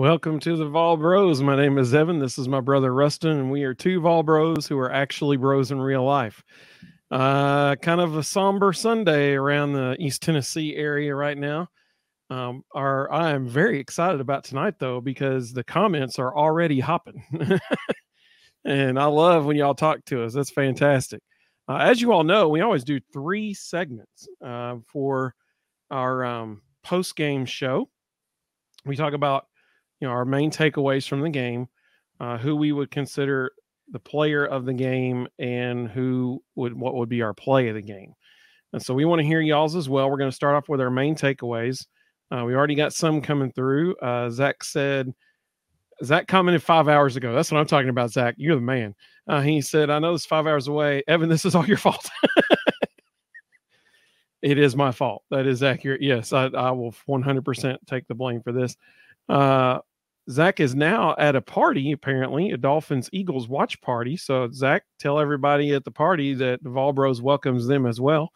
Welcome to the Vol Bros. My name is Evan. This is my brother Rustin, and we are two Vol Bros who are actually bros in real life. Uh, kind of a somber Sunday around the East Tennessee area right now. Um, our, I am very excited about tonight though because the comments are already hopping, and I love when y'all talk to us. That's fantastic. Uh, as you all know, we always do three segments uh, for our um, post game show. We talk about you know our main takeaways from the game, uh, who we would consider the player of the game, and who would what would be our play of the game. And so we want to hear y'all's as well. We're going to start off with our main takeaways. Uh, we already got some coming through. Uh, Zach said, Zach commented five hours ago. That's what I'm talking about, Zach. You're the man. Uh, he said, I know it's five hours away. Evan, this is all your fault. it is my fault. That is accurate. Yes, I, I will 100% take the blame for this. Uh, Zach is now at a party, apparently, a Dolphins Eagles watch party. So, Zach, tell everybody at the party that the Vol welcomes them as well.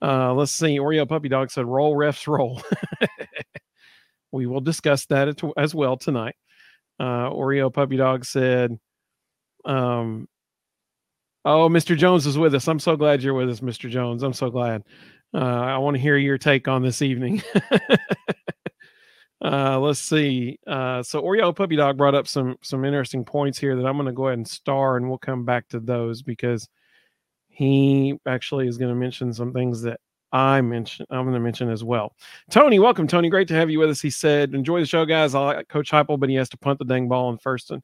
Uh, let's see. Oreo Puppy Dog said, roll refs roll. we will discuss that as well tonight. Uh, Oreo Puppy Dog said, um, Oh, Mr. Jones is with us. I'm so glad you're with us, Mr. Jones. I'm so glad. Uh, I want to hear your take on this evening. uh, let's see. Uh, so Oreo Puppy Dog brought up some some interesting points here that I'm going to go ahead and star, and we'll come back to those because he actually is going to mention some things that I mentioned. I'm going to mention as well. Tony, welcome, Tony. Great to have you with us. He said, "Enjoy the show, guys. I like Coach Heupel, but he has to punt the dang ball in first and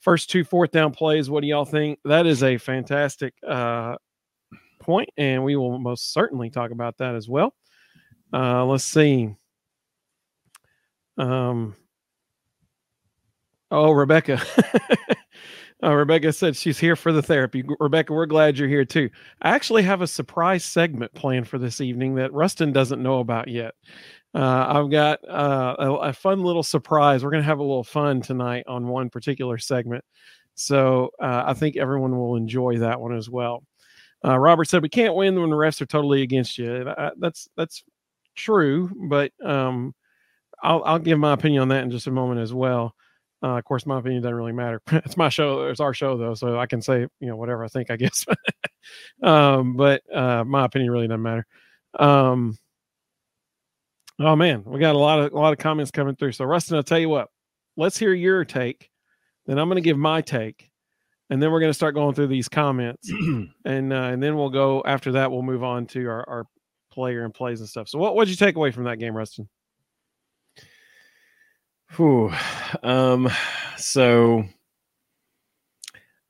first two fourth down plays. What do y'all think? That is a fantastic uh, point, and we will most certainly talk about that as well. Uh, let's see. Um. Oh, Rebecca. Uh, Rebecca said she's here for the therapy. Rebecca, we're glad you're here too. I actually have a surprise segment planned for this evening that Rustin doesn't know about yet. Uh, I've got uh, a, a, fun little surprise. We're going to have a little fun tonight on one particular segment. So uh, I think everyone will enjoy that one as well. Uh, Robert said, We can't win when the refs are totally against you. that's, that's true, but um, I'll, I'll give my opinion on that in just a moment as well. Uh, of course, my opinion doesn't really matter. it's my show. It's our show, though, so I can say you know whatever I think. I guess, um, but uh, my opinion really doesn't matter. Um, oh man, we got a lot of a lot of comments coming through. So, Rustin, I'll tell you what. Let's hear your take. Then I'm going to give my take, and then we're going to start going through these comments, and uh, and then we'll go after that. We'll move on to our, our player and plays and stuff. So, what what did you take away from that game, Rustin? Whew. Um, so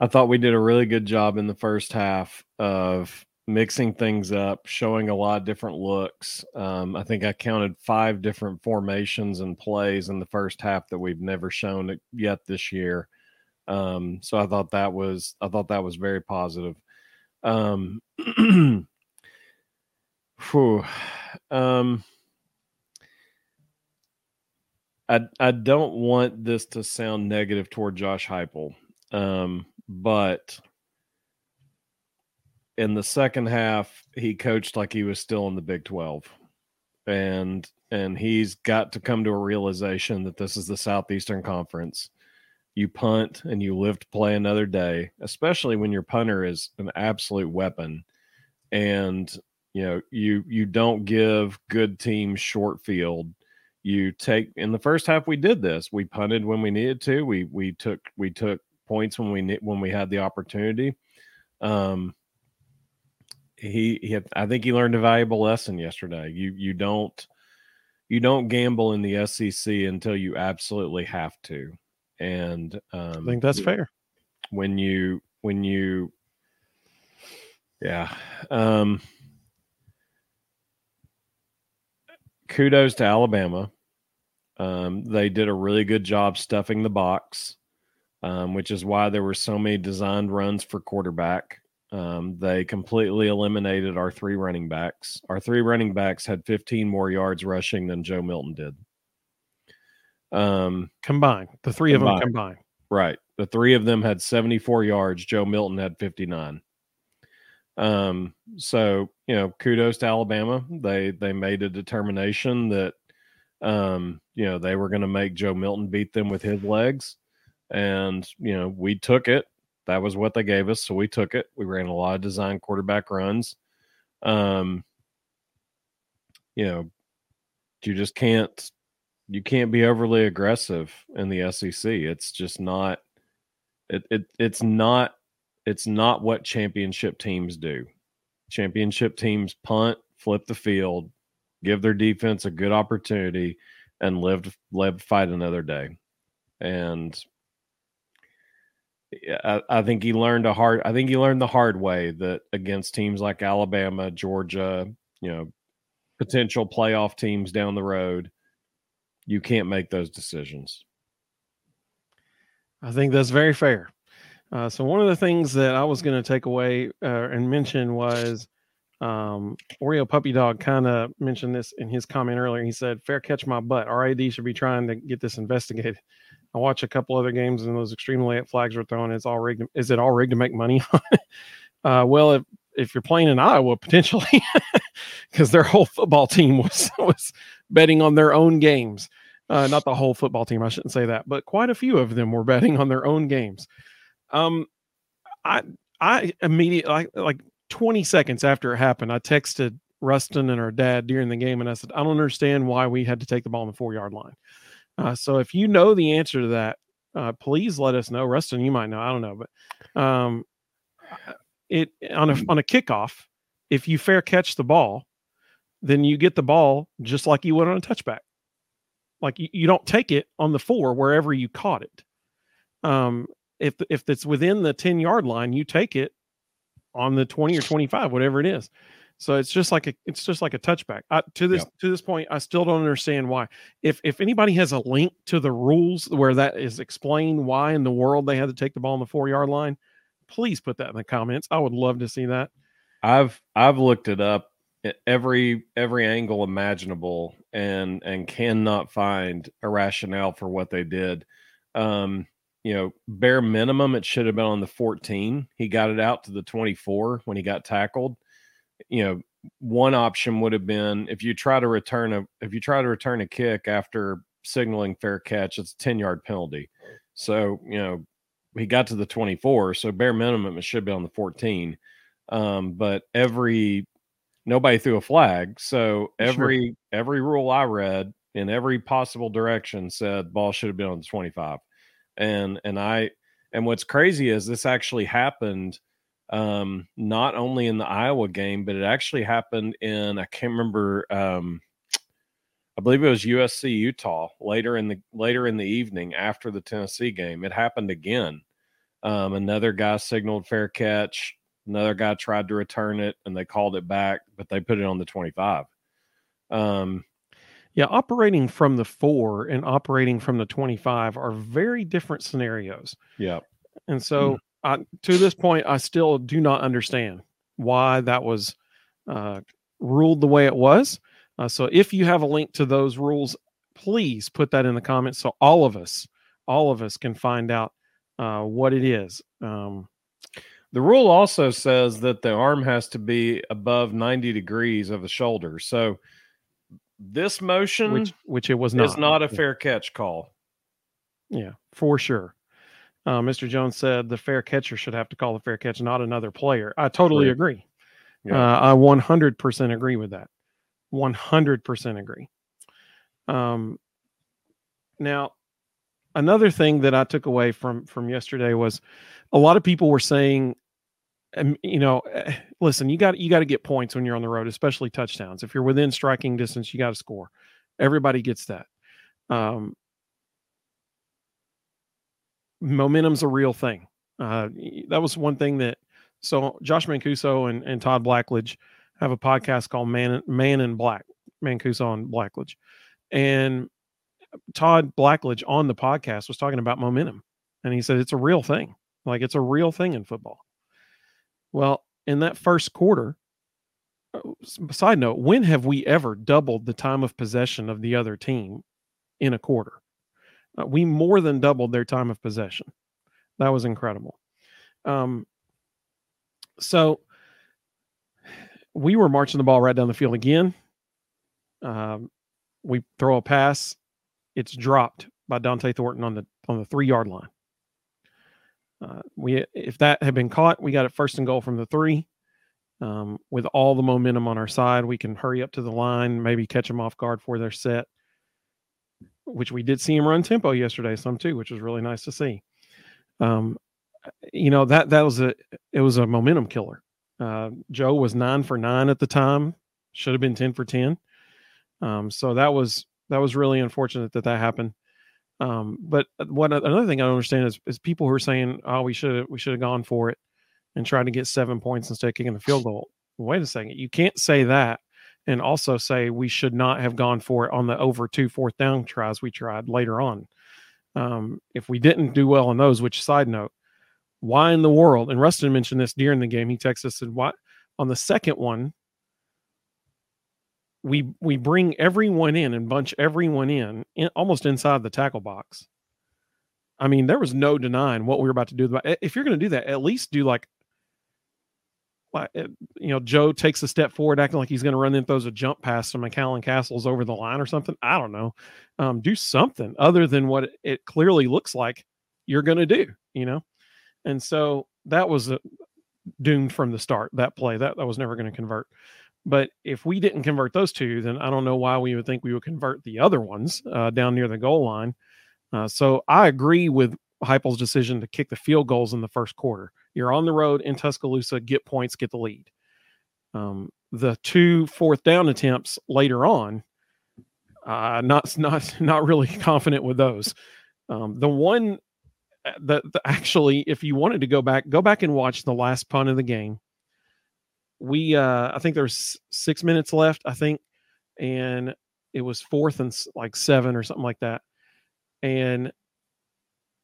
I thought we did a really good job in the first half of mixing things up, showing a lot of different looks. Um, I think I counted five different formations and plays in the first half that we've never shown yet this year. Um, so I thought that was I thought that was very positive. Um, whew, um, I I don't want this to sound negative toward Josh Heupel, um, but in the second half, he coached like he was still in the Big Twelve, and and he's got to come to a realization that this is the Southeastern Conference. You punt and you live to play another day, especially when your punter is an absolute weapon, and you know you you don't give good teams short field you take in the first half we did this. We punted when we needed to. We we took we took points when we when we had the opportunity. Um he, he had, i think he learned a valuable lesson yesterday. You you don't you don't gamble in the SEC until you absolutely have to. And um, i think that's fair. when you when you yeah um kudos to alabama um, they did a really good job stuffing the box, um, which is why there were so many designed runs for quarterback. Um, they completely eliminated our three running backs. Our three running backs had 15 more yards rushing than Joe Milton did. Um, combined, the three combined. of them combined. Right. The three of them had 74 yards. Joe Milton had 59. Um, so you know, kudos to Alabama. They they made a determination that Um, you know, they were going to make Joe Milton beat them with his legs, and you know, we took it. That was what they gave us, so we took it. We ran a lot of design quarterback runs. Um, you know, you just can't you can't be overly aggressive in the SEC. It's just not it, it it's not it's not what championship teams do. Championship teams punt, flip the field, give their defense a good opportunity, and live live fight another day. And I, I think he learned a hard. I think he learned the hard way that against teams like Alabama, Georgia, you know, potential playoff teams down the road, you can't make those decisions. I think that's very fair. Uh, so one of the things that I was going to take away uh, and mention was um, Oreo Puppy Dog kind of mentioned this in his comment earlier. He said, "Fair catch my butt. RAD should be trying to get this investigated." I watch a couple other games and those extremely late flags were thrown. It's all rigged. Is it all rigged to make money? uh, well, if if you're playing in Iowa, potentially, because their whole football team was was betting on their own games. Uh, not the whole football team, I shouldn't say that, but quite a few of them were betting on their own games. Um, I I immediately like like 20 seconds after it happened, I texted Rustin and our dad during the game, and I said, I don't understand why we had to take the ball on the four yard line. Uh, so if you know the answer to that, uh, please let us know. Rustin, you might know. I don't know, but um, it on a on a kickoff, if you fair catch the ball, then you get the ball just like you would on a touchback. Like you, you don't take it on the four wherever you caught it. Um, if if it's within the 10 yard line, you take it on the 20 or 25, whatever it is. So it's just like a it's just like a touchback. I, to this to this point, I still don't understand why. If if anybody has a link to the rules where that is explained why in the world they had to take the ball on the four yard line, please put that in the comments. I would love to see that. I've I've looked it up every every angle imaginable and and cannot find a rationale for what they did. Um, you know, bare minimum, it should have been on the 14. He got it out to the 24 when he got tackled. You know, one option would have been if you try to return a if you try to return a kick after signaling fair catch, it's a 10 yard penalty. So, you know, he got to the 24. So bare minimum, it should be on the 14. Um, but every nobody threw a flag. So every sure. every rule I read in every possible direction said ball should have been on the 25 and and I and what's crazy is this actually happened um, not only in the Iowa game, but it actually happened in I can't remember. Um, I believe it was USC Utah later in the later in the evening after the Tennessee game. It happened again. Um, another guy signaled fair catch. Another guy tried to return it, and they called it back, but they put it on the twenty-five. Um, yeah, operating from the four and operating from the 25 are very different scenarios. Yeah. And so mm. I, to this point, I still do not understand why that was uh, ruled the way it was. Uh, so if you have a link to those rules, please put that in the comments so all of us, all of us can find out uh, what it is. Um, the rule also says that the arm has to be above 90 degrees of the shoulder. So this motion, which which it was not, is not a fair catch call. Yeah, for sure. Uh, Mr. Jones said the fair catcher should have to call the fair catch, not another player. I totally agree. Yeah. Uh, I 100% agree with that. 100% agree. Um, now, another thing that I took away from from yesterday was a lot of people were saying and you know, eh, listen, you got you got to get points when you're on the road, especially touchdowns. If you're within striking distance, you got to score. Everybody gets that. Um, momentum's a real thing. Uh, that was one thing that. So Josh Mancuso and, and Todd Blackledge have a podcast called Man Man in Black, Mancuso and Blackledge, and Todd Blackledge on the podcast was talking about momentum, and he said it's a real thing. Like it's a real thing in football. Well, in that first quarter, uh, side note, when have we ever doubled the time of possession of the other team in a quarter? Uh, we more than doubled their time of possession. That was incredible. Um, so we were marching the ball right down the field again. Um, we throw a pass, it's dropped by Dont'e Thornton on the on the three yard line. Uh, we if that had been caught, we got it first and goal from the three. Um, with all the momentum on our side, we can hurry up to the line, maybe catch them off guard for their set, which we did see him run tempo yesterday, some too, which was really nice to see. Um, you know that that was a it was a momentum killer. Uh, Joe was nine for nine at the time, should have been ten for ten. Um, so that was that was really unfortunate that that happened. Um, but what another thing I don't understand is, is people who are saying, "Oh, we should we should have gone for it and tried to get seven points instead of kicking the field goal." Wait a second, you can't say that and also say we should not have gone for it on the over two fourth down tries we tried later on. Um, if we didn't do well on those, which side note, why in the world? And Rustin mentioned this during the game. He texted us and what on the second one, we we bring everyone in and bunch everyone in, in, almost inside the tackle box. I mean, there was no denying what we were about to do. If you're going to do that, at least do like, like eh, you know, Joe takes a step forward, acting like he's going to run in, throws a jump pass to McCallan Castles over the line or something. I don't know. Um, do something other than what it clearly looks like you're going to do. You know, and so that was a, doomed from the start. That play that that was never going to convert. But if we didn't convert those two, then I don't know why we would think we would convert the other ones uh, down near the goal line. Uh, so I agree with Heupel's decision to kick the field goals in the first quarter. You're on the road in Tuscaloosa, get points, get the lead. Um, the two fourth down attempts later on, uh, not not not really confident with those. Um, the one that actually, if you wanted to go back, go back and watch the last punt of the game we uh I think there's six minutes left, I think, and it was fourth and like seven or something like that. And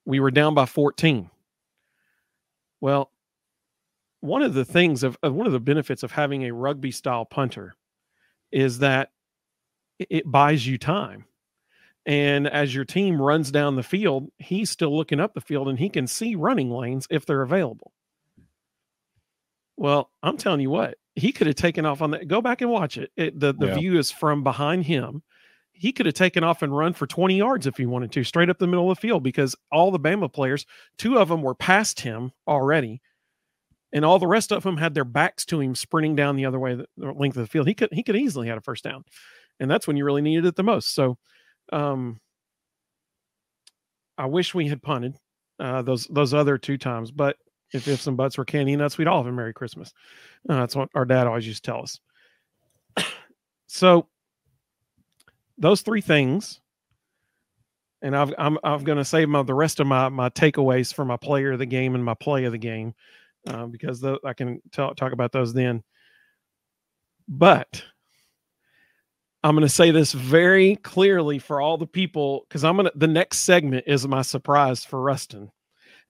we were down by 14. Well, one of the things of, of one of the benefits of having a rugby style punter is that it buys you time. And as your team runs down the field, he's still looking up the field and he can see running lanes if they're available. Well, I'm telling you what, he could have taken off on that. Go back and watch it. it the the yeah. view is from behind him. He could have taken off and run for 20 yards if he wanted to, straight up the middle of the field, because all the Bama players, two of them were past him already, and all the rest of them had their backs to him, sprinting down the other way, the length of the field. He could he could easily had a first down, and that's when you really needed it the most. So, um, I wish we had punted uh, those those other two times, but if ifs and buts were candy nuts, we'd all have a Merry Christmas. Uh, that's what our dad always used to tell us. so those three things, and I've, I'm I'm going to save my the rest of my my takeaways for my player of the game and my play of the game uh, because the, I can tell, talk about those then. But I'm going to say this very clearly for all the people because I'm going to the next segment is my surprise for Rustin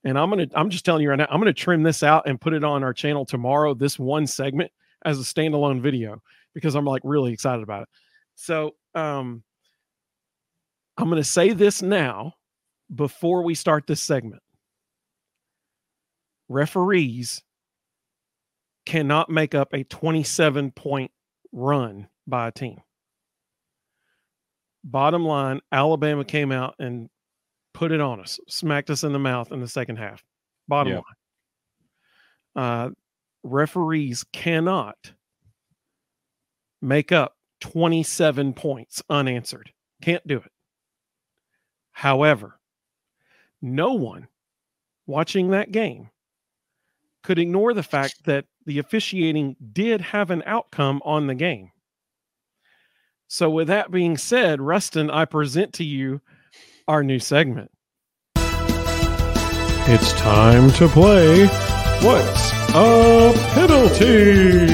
and I'm gonna I'm just telling you right now, I'm gonna trim this out and put it on our channel tomorrow, this one segment as a standalone video because I'm like really excited about it. So um I'm gonna say this now before we start this segment. Referees cannot make up a 27 point run by a team. Bottom line, Alabama came out and put it on us, smacked us in the mouth in the second half. Bottom yeah. line. Uh, referees cannot make up 27 points unanswered. Can't do it. However, no one watching that game could ignore the fact that the officiating did have an outcome on the game. So, with that being said, Rustin, I present to you our new segment. It's time to play What's a Penalty?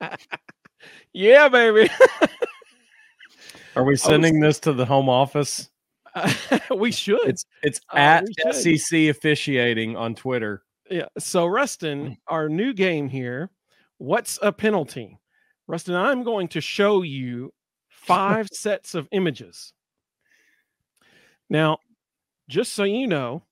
yeah, baby. Are we sending was... this to the home office? we should. It's it's uh, at SEC officiating on Twitter. Yeah. So Rustin, mm. our new game here. What's a penalty? Rustin, I'm going to show you five sets of images. Now, just so you know,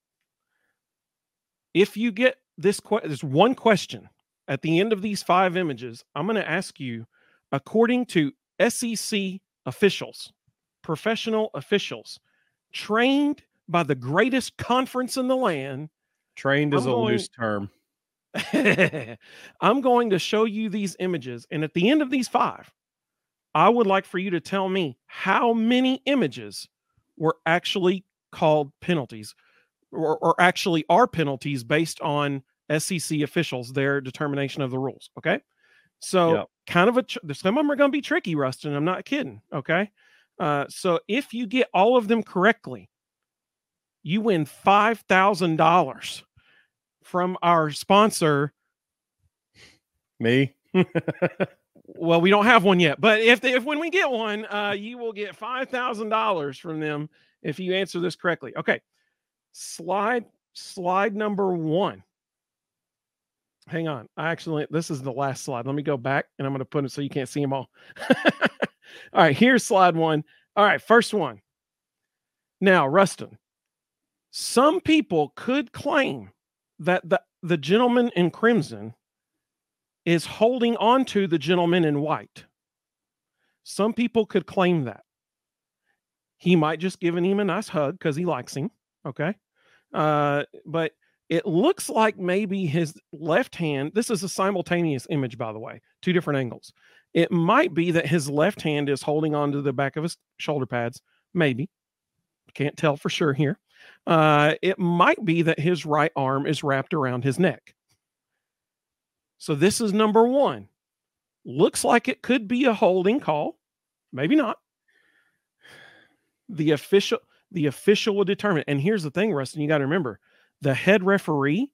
if you get this, que- there's one question at the end of these five images, I'm going to ask you, according to SEC officials, professional officials, trained by the greatest conference in the land. Trained is I'm a going- loose term. I'm going to show you these images. And at the end of these five, I would like for you to tell me how many images were actually called penalties or, or actually are penalties based on SEC officials, their determination of the rules. Okay. So, Yep. kind of a, tr- some of them are going to be tricky, Rustin. I'm not kidding. Okay. Uh, so, if you get all of them correctly, you win $5,000 from our sponsor. Me? Well, we don't have one yet, but if they, if when we get one, uh, you will get five thousand dollars from them if you answer this correctly. Okay, slide slide number one. Hang on, I actually this is the last slide. Let me go back and I'm going to put it so you can't see them all. all right, here's slide one. All right, first one. Now, Rustin, some people could claim that the the gentleman in crimson is holding on to the gentleman in white. Some people could claim that. He might just giving him a nice hug because he likes him. Okay. Uh, but it looks like maybe his left hand, this is a simultaneous image, by the way, two different angles. It might be that his left hand is holding on to the back of his shoulder pads. Maybe. Can't tell for sure here. Uh, it might be that his right arm is wrapped around his neck. So this is number one. Looks like it could be a holding call. Maybe not. The official, the official will determine. And here's the thing, Rustin, you got to remember the head referee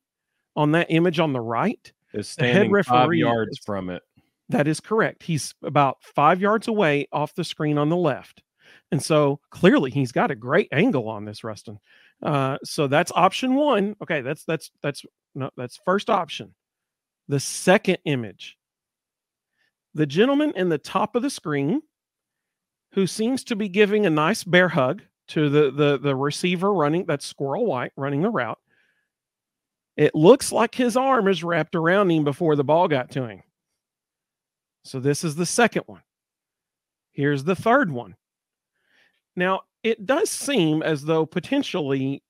on that image on the right. Is The head standing five yards is- from it. That is correct. He's about five yards away off the screen on the left. And so clearly he's got a great angle on this, Rustin. Uh, so that's option one. Okay, that's that's that's no, that's first option. The second image. The gentleman in the top of the screen who seems to be giving a nice bear hug to the the the receiver running that's Squirrel White running the route. It looks like his arm is wrapped around him before the ball got to him. So this is the second one. Here's the third one. Now, it does seem as though potentially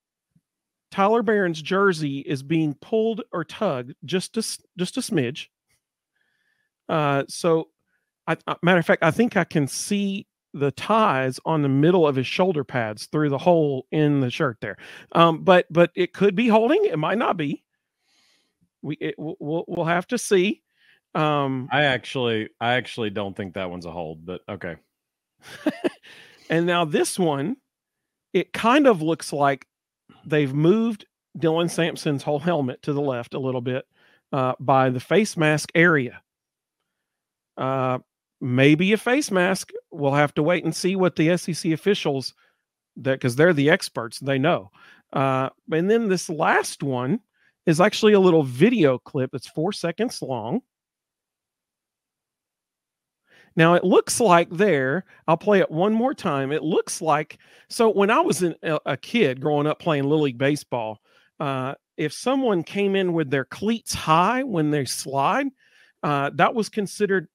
Tyler Baron's jersey is being pulled or tugged just a, just a smidge. Uh, so, I, I- matter of fact, I think I can see the ties on the middle of his shoulder pads through the hole in the shirt there. Um, but but it could be holding. It might not be. We it, we'll- we'll we'll have to see. Um, I actually, I actually don't think that one's a hold, but okay. And now this one, it kind of looks like they've moved Dylan Sampson's whole helmet to the left a little bit uh, by the face mask area. Uh, maybe a face mask. We'll have to wait and see what the SEC officials that because they're the experts, they know. Uh, and then this last one is actually a little video clip that's four seconds long. Now it looks like there, I'll play it one more time. It looks like so when I was in, a, a kid growing up playing little league baseball, uh, if someone came in with their cleats high when they slide, uh, that was considered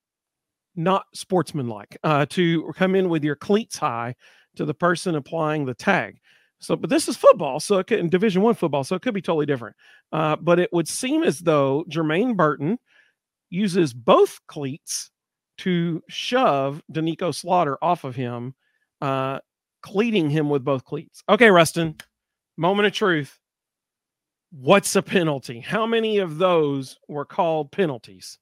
not sportsmanlike uh, to come in with your cleats high to the person applying the tag. So, but this is football, so it could in Division One football, so it could be totally different. Uh, but it would seem as though Jermaine Burton uses both cleats to shove Doneiko Slaughter off of him, uh, cleating him with both cleats. Okay, Rustin, moment of truth. What's a penalty? How many of those were called penalties?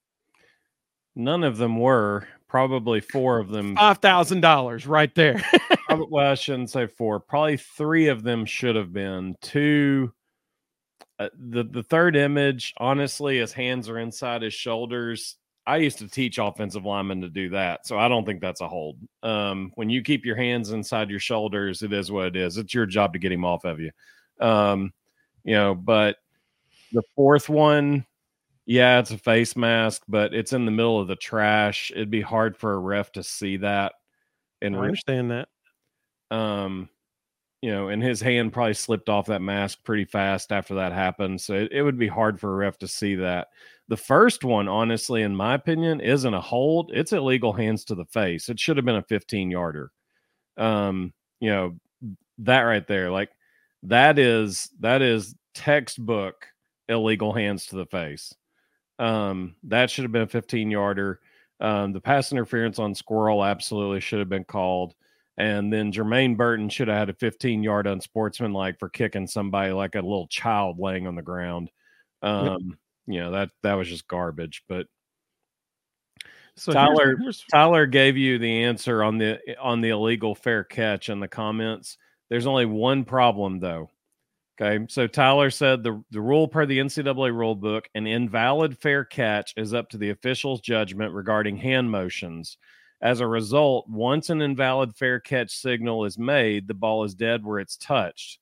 None of them were. Probably four of them. Five thousand dollars right there. well, I shouldn't say four. Probably three of them should have been. Two. Uh, the the third image, honestly, his hands are inside his shoulders. I used to teach offensive linemen to do that, so I don't think that's a hold. Um, when you keep your hands inside your shoulders, it is what it is. It's your job to get him off of you. Um, you know, but the fourth one, yeah, it's a face mask, but it's in the middle of the trash. It'd be hard for a ref to see that. I And re- understand that. um, you know, and his hand probably slipped off that mask pretty fast after that happened. So it, it would be hard for a ref to see that. The first one, honestly, in my opinion, isn't a hold. It's illegal hands to the face. It should have been a 15 yarder. Um, you know, that right there, like that is that is textbook illegal hands to the face. Um, that should have been a 15 yarder. Um, the pass interference on Squirrel absolutely should have been called. And then Jermaine Burton should have had a 15 yard unsportsmanlike for kicking somebody like a little child laying on the ground. Um. You know, that that was just garbage. But so Tyler here's, here's... Tyler gave you the answer on the on the illegal fair catch in the comments. There's only one problem though. Okay. So Tyler said the, the rule per the NCAA rule book, an invalid fair catch is up to the official's judgment regarding hand motions. As a result, once an invalid fair catch signal is made, the ball is dead where it's touched.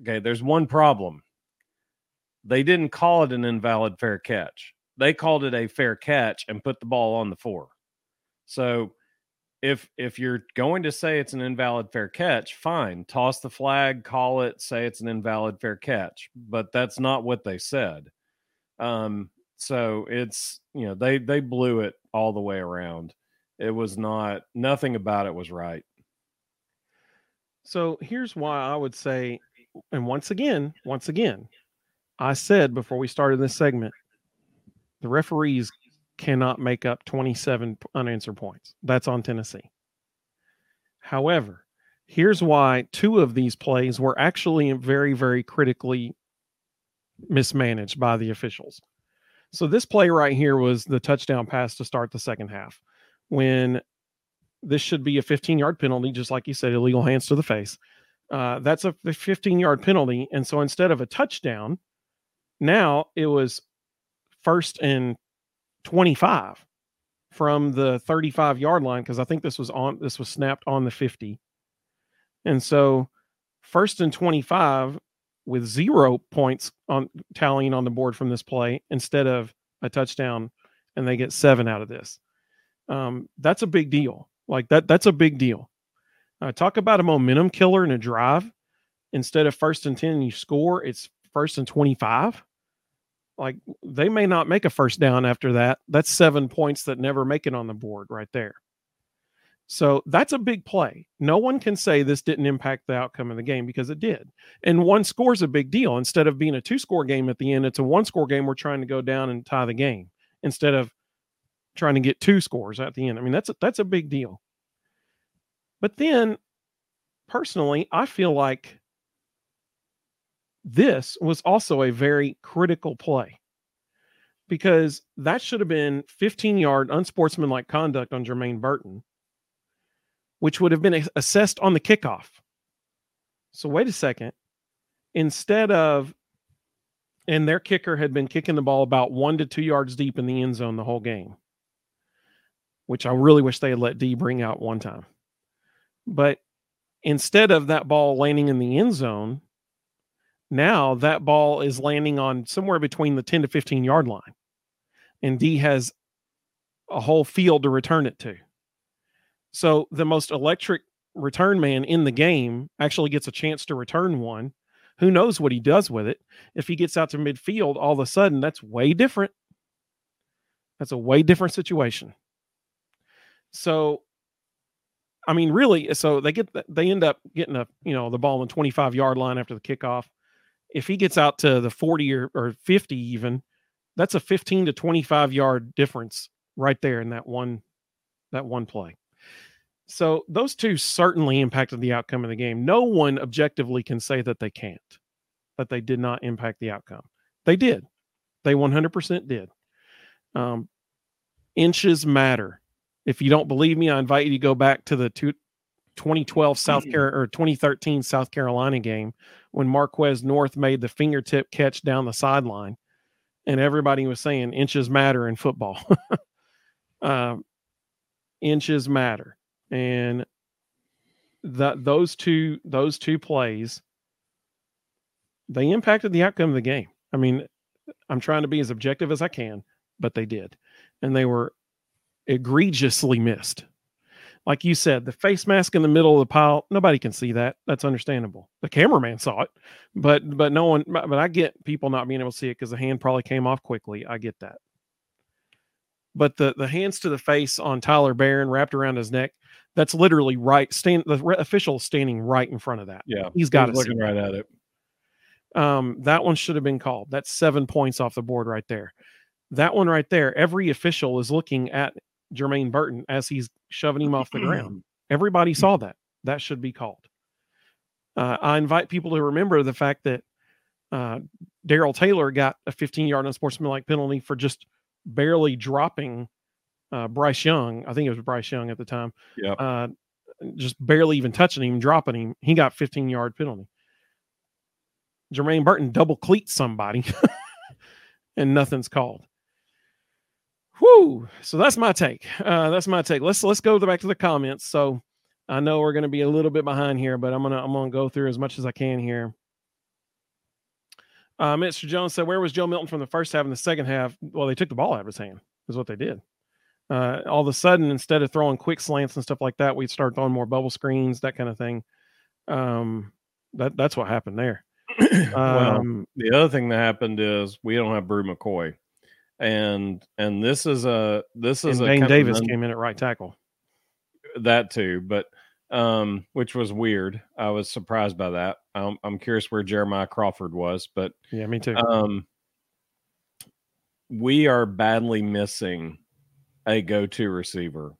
Okay, there's one problem. They didn't call it an invalid fair catch. They called it a fair catch and put the ball on the four. So if if you're going to say it's an invalid fair catch, fine, toss the flag, call it, say it's an invalid fair catch. But that's not what they said. Um, so it's you know they they blew it all the way around. It was not, nothing about it was right. So here's why I would say, and once again, once again, I said before we started this segment, the referees cannot make up 27 unanswered points. That's on Tennessee. However, here's why two of these plays were actually very, very critically mismanaged by the officials. So this play right here was the touchdown pass to start the second half when this should be a 15 yard penalty, just like you said, illegal hands to the face. Uh, that's a 15 yard penalty. And so instead of a touchdown, now it was first and 25 from the 35 yard line because I think this was on this was snapped on the 50. And so first and 25 with zero points on tallying on the board from this play instead of a touchdown and they get seven out of this um, that's a big deal. Like that, that's a big deal. Uh, talk about a momentum killer in a drive. Instead of first and 10, you score, it's first and 25. Like they may not make a first down after that. That's seven points that never make it on the board right there. So that's a big play. No one can say this didn't impact the outcome of the game because it did. And one score is a big deal. Instead of being a two score game at the end, it's a one score game. We're trying to go down and tie the game instead of trying to get two scores at the end. I mean, that's a, that's a big deal. But then, personally, I feel like this was also a very critical play because that should have been 15 yard unsportsmanlike conduct on Jermaine Burton, which would have been assessed on the kickoff. So, wait a second. Instead of, and their kicker had been kicking the ball about one to two yards deep in the end zone the whole game which I really wish they had let D bring out one time. But instead of that ball landing in the end zone, now that ball is landing on somewhere between the 10 to 15 yard line. And D has a whole field to return it to. So the most electric return man in the game actually gets a chance to return one. Who knows what he does with it? If he gets out to midfield, all of a sudden, that's way different. That's a way different situation. So, I mean, really, so they get they end up getting a you know the ball the 25 yard line after the kickoff. If he gets out to the 40 or, or 50 even, that's a 15 to 25 yard difference right there in that one that one play. So those two certainly impacted the outcome of the game. No one objectively can say that they can't, that they did not impact the outcome. They did. They 100% did. Um, inches matter. If you don't believe me, I invite you to go back to the two, 2012 South mm. Carolina or 2013 South Carolina game when Marquez North made the fingertip catch down the sideline, and everybody was saying inches matter in football. um, inches matter, and that those two those two plays they impacted the outcome of the game. I mean, I'm trying to be as objective as I can, but they did, and they were egregiously missed. Like you said, the face mask in the middle of the pile, nobody can see that. That's understandable. The cameraman saw it, but but no one. But I get people not being able to see it because the hand probably came off quickly. I get that. But the the hands to the face on Tyler Baron wrapped around his neck, that's literally right. Stand the re- official standing right in front of that. Yeah, he's got it. Looking right at it. Um, that one should have been called. That's seven points off the board right there. That one right there. Every official is looking at Jermaine Burton as he's shoving him off the ground. Everybody saw that. That should be called. Uh, I invite people to remember the fact that uh, Darrell Taylor got a 15 yard unsportsmanlike penalty for just barely dropping uh, Bryce Young. I think it was Bryce Young at the time. Yeah. Uh, just barely even touching him, dropping him. He got 15 yard penalty. Jermaine Burton double cleats somebody and nothing's called. Whoo! So that's my take. Uh, that's my take. Let's let's go back to the comments. So I know we're going to be a little bit behind here, but I'm gonna I'm gonna go through as much as I can here. Uh, Mr. Jones said, "Where was Joe Milton from the first half and the second half?" Well, they took the ball out of his hand. Is what they did. Uh, all of a sudden, instead of throwing quick slants and stuff like that, we'd start throwing more bubble screens, that kind of thing. Um, that that's what happened there. well, Um, the other thing that happened is we don't have Bru McCoy, and and this is a this is and a Dayne Davis an- came in at right tackle. that too, but um, which was weird. I was surprised by that. I'm, I'm curious where Jeremiah Crawford was, but Yeah, me too. um, we are badly missing a go-to receiver.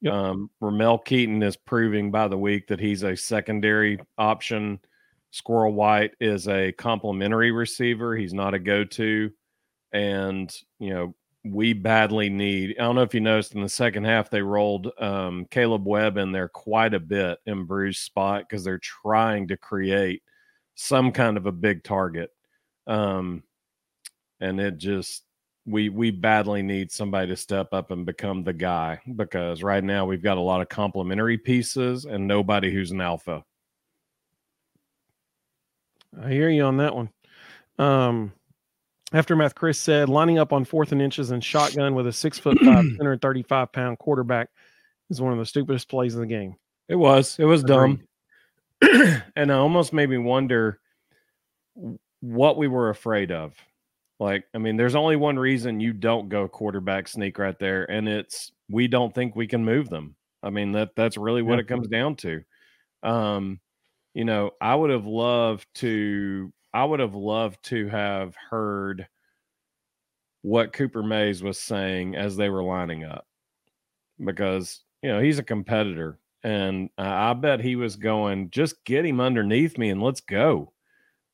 Yep. Um, Ramel Keyton is proving by the week that he's a secondary option. Squirrel White is a complementary receiver. He's not a go-to, and you know we badly need. I don't know if you noticed in the second half they rolled um, Kaleb Webb in there quite a bit in Bruce's spot because they're trying to create some kind of a big target. Um, and it just we we badly need somebody to step up and become the guy because right now we've got a lot of complementary pieces and nobody who's an alpha. I hear you on that one. Um, aftermath, Chris said, lining up on fourth and inches and shotgun with a six foot five, 135 pound quarterback is one of the stupidest plays in the game. It was it was dumb, and it almost made me wonder what we were afraid of. Like, I mean, there's only one reason you don't go quarterback sneak right there, and it's we don't think we can move them. I mean, that that's really what Yeah. it comes down to. Um, you know, I would have loved to I would have loved to have heard what Cooper Mays was saying as they were lining up. Because, you know, he's a competitor and I bet he was going, just get him underneath me and let's go.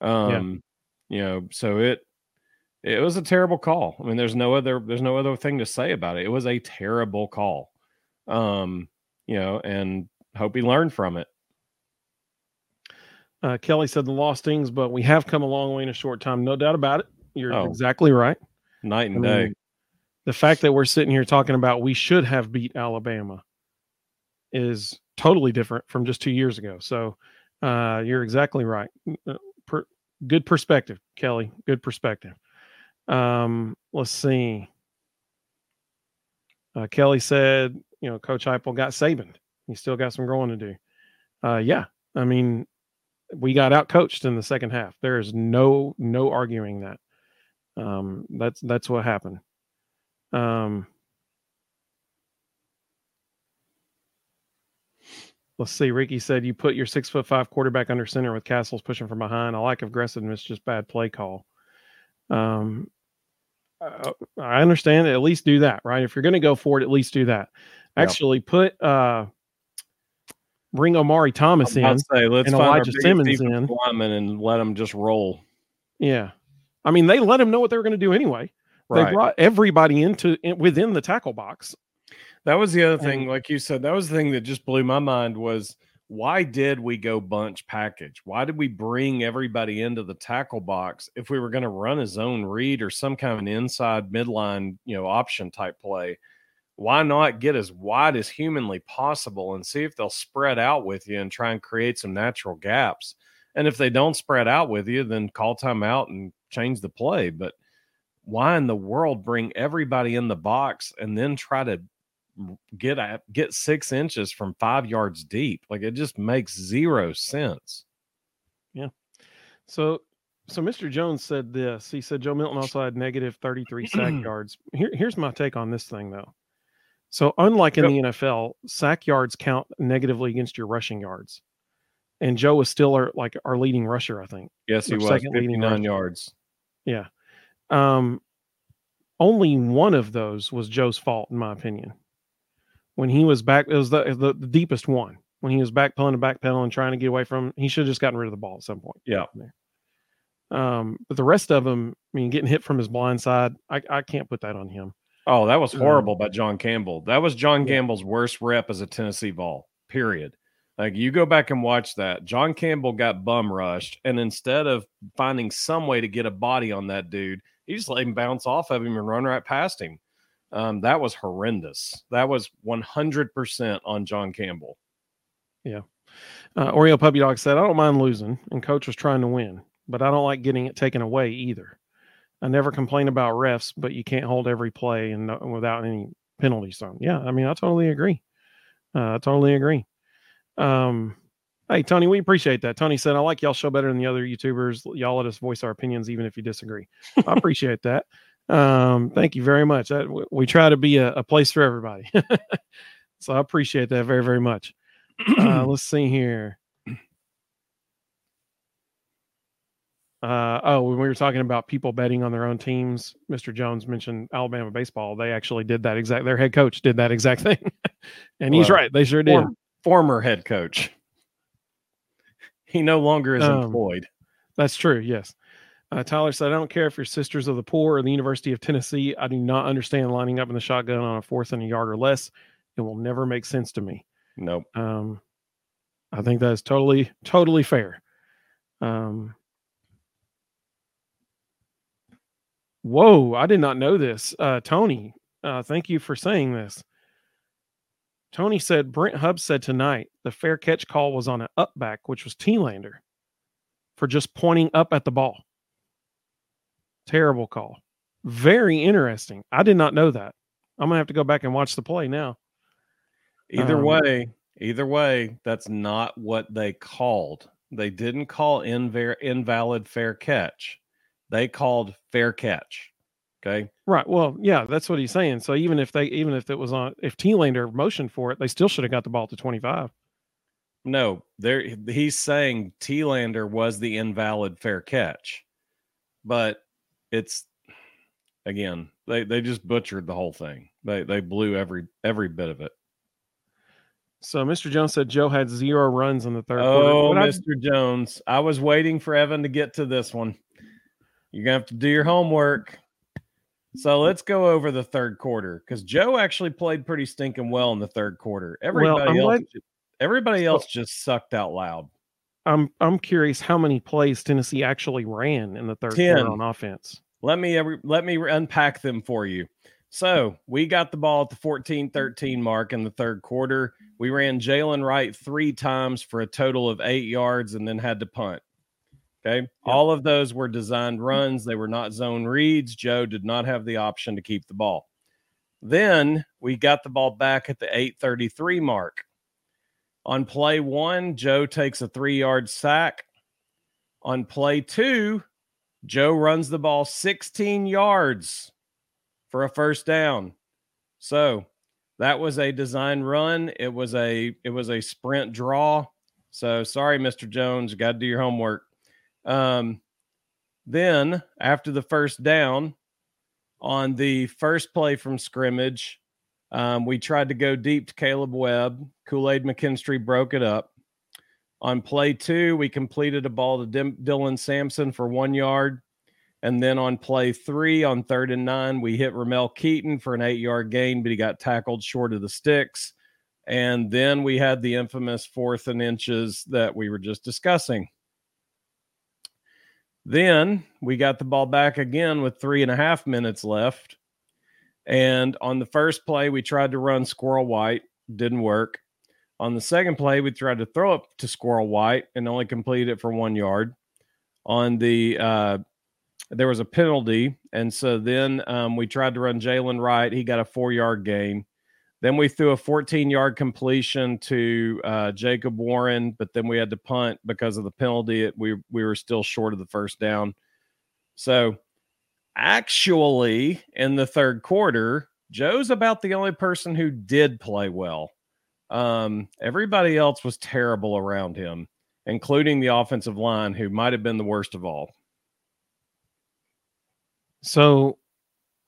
Um, you know, so it it was a terrible call. I mean, there's no other there's no other thing to say about it. It was a terrible call. Um, you know, and hope he learned from it. Uh, Kelly said the lost stings, but we have come a long way in a short time. No doubt about it. You're Oh. exactly right. Night I and day. mean, the fact that we're sitting here talking about we should have beat Alabama is totally different from just two years ago. So uh, you're exactly right. Uh, Per, good perspective, Kelly. Good perspective. Um, let's see. Uh, Kelly said, you know, Coach Heupel got Saban. He still got some growing to do. Uh, yeah, I mean, we got out coached in the second half. There is no no arguing that. Um, that's that's what happened. Um, let's see. Ricky said you put your six foot five quarterback under center with Castles pushing from behind. I like aggressiveness, just bad play call. Um, uh, I understand. At least do that, right? If you're going to go for it, at least do that. Actually, put uh, bring Omari Thomas in. say, let's and find Elijah Simmons in. lineman and let them just roll. Yeah, I mean they let him know what they were going to do anyway. They brought everybody into in, within the tackle box. That was the other thing, And- like you said, that was the thing that just blew my mind was why did we go bunch package? Why did we bring everybody into the tackle box if we were going to run a zone read or some kind of an inside midline, you know, option type play? Why not get as wide as humanly possible and see if they'll spread out with you and try and create some natural gaps? And if they don't spread out with you, then call time out and change the play. But why in the world bring everybody in the box and then try to get at get six inches from five yards deep. Like it just makes zero sense. Yeah. So, so Mr. Jones said this. He said Joe Milton also had negative 33 sack yards. Here, here's my take on this thing, though. So, unlike in the NFL, sack yards count negatively against your rushing yards, and Joe was still our like our leading rusher, I think. Yes, he was second leading 59 rusher. yards. Yeah. Um, only one of those was Joe's fault, in my opinion. When he was back, it was the the, the deepest one. When he was back pulling the back pedal and trying to get away from, he should have just gotten rid of the ball at some point. Yeah. Um, but the rest of them, I mean, getting hit from his blind side, I, I can't put that on him. Oh, that was Um, horrible by John Campbell. That was John Yeah. Campbell's worst rep as a Tennessee ball. Period. Like you go back and watch that. John Campbell got bum rushed, and instead of finding some way to get a body on that dude, he just let him bounce off of him and run right past him. Um, that was horrendous. That was 100% on John Campbell. Uh, Oreo Puppy Dog said, I don't mind losing, and coach was trying to win, but I don't like getting it taken away either. I never complain about refs, but you can't hold every play and no, without any penalties thrown. Yeah, I mean, I totally agree. Uh, I totally agree. Um, hey, Tony, we appreciate that. Tony said, I like y'all show better than the other YouTubers. Y'all let us voice our opinions, even if you disagree. I appreciate that. Um, thank you very much. That, we, we try to be a, a place for everybody. so I appreciate that very, very much. Uh, let's see here. Uh, oh, when we were talking about people betting on their own teams, Mr. Jones mentioned Alabama baseball. They actually did that exact. Their head coach did that exact thing, and he's right. They sure did. Form- former head coach. He no longer is Um, employed. That's true. Yes. Uh, Tyler said, I don't care if you're Sisters of the Poor or the University of Tennessee. I do not understand lining up in the shotgun on a fourth and a yard or less. It will never make sense to me. Nope. Um, I think that is totally, totally fair. Um, whoa, I did not know this. Uh, Tony, uh, thank you for saying this. Tony said Brent Hubbs said tonight the fair catch call was on an up back, which was T-Lander, for just pointing up at the ball. Terrible call. Very interesting. I did not know that. I'm gonna have to go back and watch the play now. Either Um, way, either way, that's not what they called. They didn't call invar- invalid fair catch. They called fair catch. Okay. Right. Well, yeah, that's what he's saying. So even if they, even if it was on, if T-Lander motioned for it, they still should have got the ball to 25. No, there he's saying T-Lander was the invalid fair catch. But it's again, they they just butchered the whole thing. They they blew every every bit of it. So Mr. Jones said Joe had zero runs in the third Oh, quarter. What I- Mr. Jones. I was waiting for Evan to get to this one. You're gonna have to do your homework. So let's go over the third quarter because Joe actually played pretty stinking well in the third quarter. Everybody I'm else, glad- everybody else just sucked out loud. I'm I'm curious how many plays Tennessee actually ran in the third Ten. quarter on offense. Let me let me unpack them for you. So we got the ball at the 14-13 mark in the third quarter. We ran Jaylen Wright three times for a total of eight yards and then had to punt. Okay. All of those were designed runs. They were not zone reads. Joe did not have the option to keep the ball. Then we got the ball back at the 833 mark. On play one, Joe takes a three yard sack. On play two, Joe runs the ball 16 yards for a first down. So that was a design run. It was a it was a sprint draw. So sorry, Mr. Jones, you got to do your homework. Um, then after the first down, on the first play from scrimmage, um, we tried to go deep to Kaleb Webb. Kool Aid McKinstry broke it up. On play two, we completed a ball to Dylan Sampson for one yard. And then on play three, on third and nine, we hit Ramel Keyton for an eight yard gain, but he got tackled short of the sticks. And then we had the infamous fourth and inches that we were just discussing. Then we got the ball back again with three and a half minutes left. And on the first play, we tried to run Squirrel White, didn't work. On the second play, we tried to throw it to Squirrel White and only completed it for one yard. On the uh, there was a penalty, and so then um, we tried to run Jaylen Wright. He got a four yard gain. Then we threw a 14 yard completion to uh, Jacob Warren, but then we had to punt because of the penalty. We we were still short of the first down. So actually, in the third quarter, Joe's about the only person who did play well. Um, everybody else was terrible around him, including the offensive line, who might have been the worst of all. So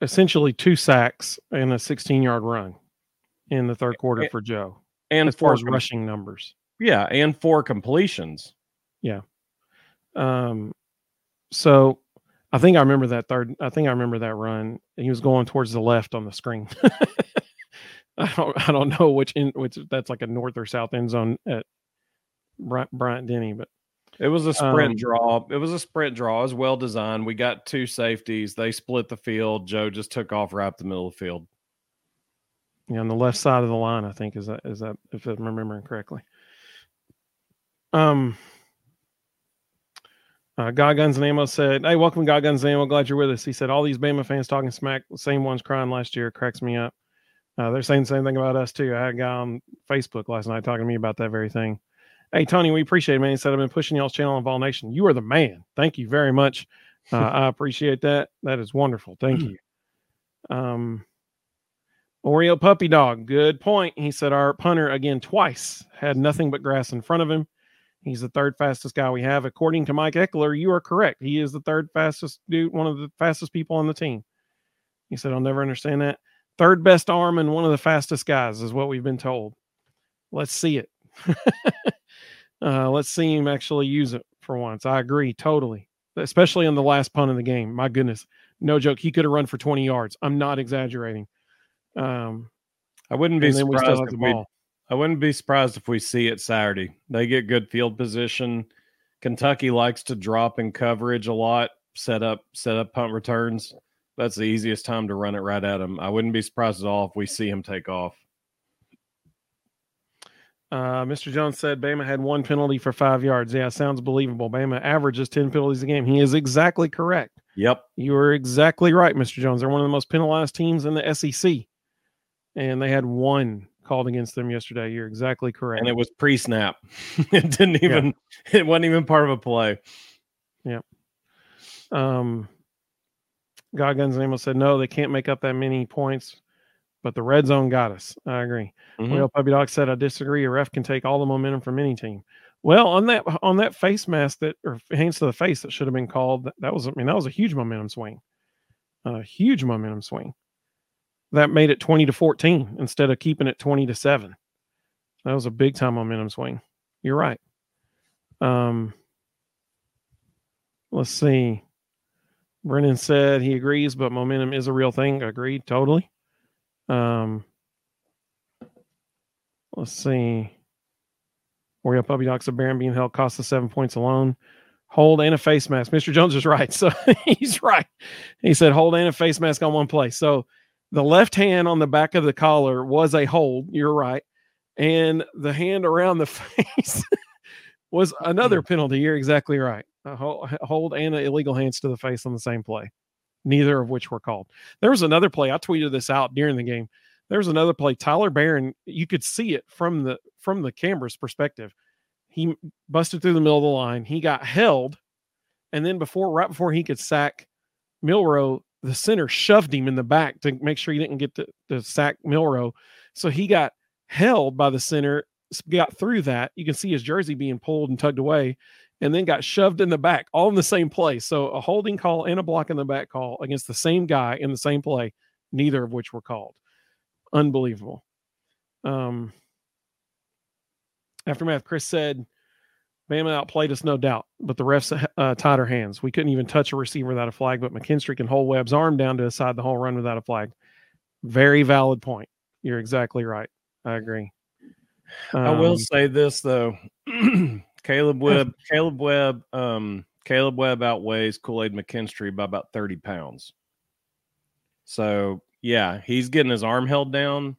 essentially two sacks and a 16 yard run in the third quarter for Joe. And as far as com- rushing numbers. Yeah, and four completions. Yeah. Um so I think I remember that third I think I remember that run. He was going towards the left on the screen. I don't I don't know which in which that's like a north or south end zone at Bryant Denny, but it was a sprint um, draw. It was a sprint draw. It was well designed. We got two safeties. They split the field. Joe just took off right up the middle of the field. Yeah, on the left side of the line, I think is that is that if I'm remembering correctly. Um uh, God Guns and Ammo said, Hey, welcome God Guns and Ammo. Glad you're with us. He said, All these Bama fans talking smack, same ones crying last year, cracks me up. Uh, they're saying the same thing about us too. I had a guy on Facebook last night talking to me about that very thing. Hey, Tony, we appreciate it, man. He said, I've been pushing y'all's channel on Vol Nation. You are the man. Thank you very much. Uh, I appreciate that. That is wonderful. Thank you. Um, Oreo puppy dog. Good point. He said, Our punter again twice had nothing but grass in front of him. He's the third fastest guy we have. According to Mike Ekeler, you are correct. He is the third fastest dude, one of the fastest people on the team. He said, I'll never understand that. Third best arm and one of the fastest guys is what we've been told. Let's see it. Uh, let's see him actually use it for once. I agree totally, especially on the last punt of the game. My goodness, no joke. He could have run for 20 yards. I'm not exaggerating. Um, I wouldn't be surprised if we, I wouldn't be surprised if we see it Saturday. They get good field position. Kentucky likes to drop in coverage a lot, set up set up punt returns. That's the easiest time to run it right at him. I wouldn't be surprised at all if we see him take off. Uh, Mr. Jones said Bama had one penalty for five yards. Yeah, sounds believable. Bama averages 10 penalties a game. He is exactly correct. Yep. You are exactly right, Mr. Jones. They're one of the most penalized teams in the SEC. And they had one called against them yesterday. You're exactly correct. And it was pre snap. it didn't even, yeah. it wasn't even part of a play. Yeah. Um, God Guns Nemo said, no, they can't make up that many points but the red zone got us. I agree. Mm-hmm. Well, Puppy Dog said, I disagree. A ref can take all the momentum from any team. Well, on that on that face mask that or hands to the face that should have been called, that, that was I mean that was a huge momentum swing, a huge momentum swing. That made it twenty to fourteen instead of keeping it twenty to seven. That was a big time momentum swing. You're right. Um, let's see. Brennan said he agrees, but momentum is a real thing. Agreed, totally. Um, let's see. Oreo Puppy Dogs of Baron being held cost us seven points alone. Hold and a face mask. Mr. Jones is right. So he's right. He said hold and a face mask on one play. So the left hand on the back of the collar was a hold. You're right. And the hand around the face was another hmm. penalty. You're exactly right. A hold and an illegal hands to the face on the same play neither of which were called. There was another play. I tweeted this out during the game. There was another play. Tyler Baron, you could see it from the from the camera's perspective. He busted through the middle of the line. He got held, and then before right before he could sack Milroe, the center shoved him in the back to make sure he didn't get the, to sack Milroe. So he got held by the center, got through that. You can see his jersey being pulled and tugged away and then got shoved in the back, all in the same play. So a holding call and a block in the back call against the same guy in the same play, neither of which were called. Unbelievable. Um, aftermath, Chris said, Bama outplayed us, no doubt, but the refs uh, tied our hands. We couldn't even touch a receiver without a flag, but McKinstry can hold Webb's arm down to decide the whole run without a flag. Very valid point. You're exactly right. I agree. Um, I will um, say this though. Kaleb Webb, Kaleb Webb, um, Kaleb Webb outweighs Kool Aid McKinstry by about 30 pounds. So, yeah, he's getting his arm held down,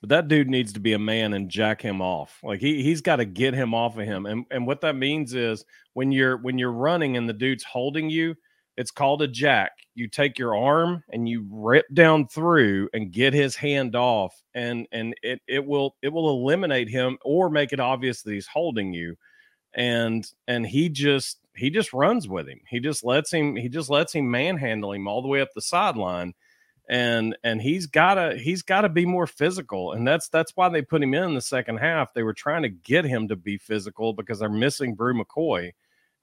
but that dude needs to be a man and jack him off. Like he he's got to get him off of him. And and what that means is when you're when you're running and the dude's holding you, It's called a jack. You take your arm and you rip down through and get his hand off, and and it it will it will eliminate him or make it obvious that he's holding you. And and he just he just runs with him. He just lets him he just lets him manhandle him all the way up the sideline and and he's gotta he's gotta be more physical and that's that's why they put him in, the second half. They were trying to get him to be physical because they're missing Bru McCoy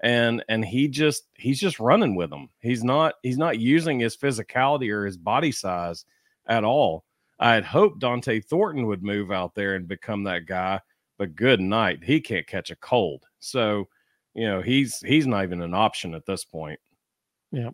and and he just he's just running with them he's not he's not using his physicality or his body size at all. I had hoped Dont'e Thornton would move out there and become that guy but good night he can't catch a cold. So you know he's he's not even an option at this point. Yeah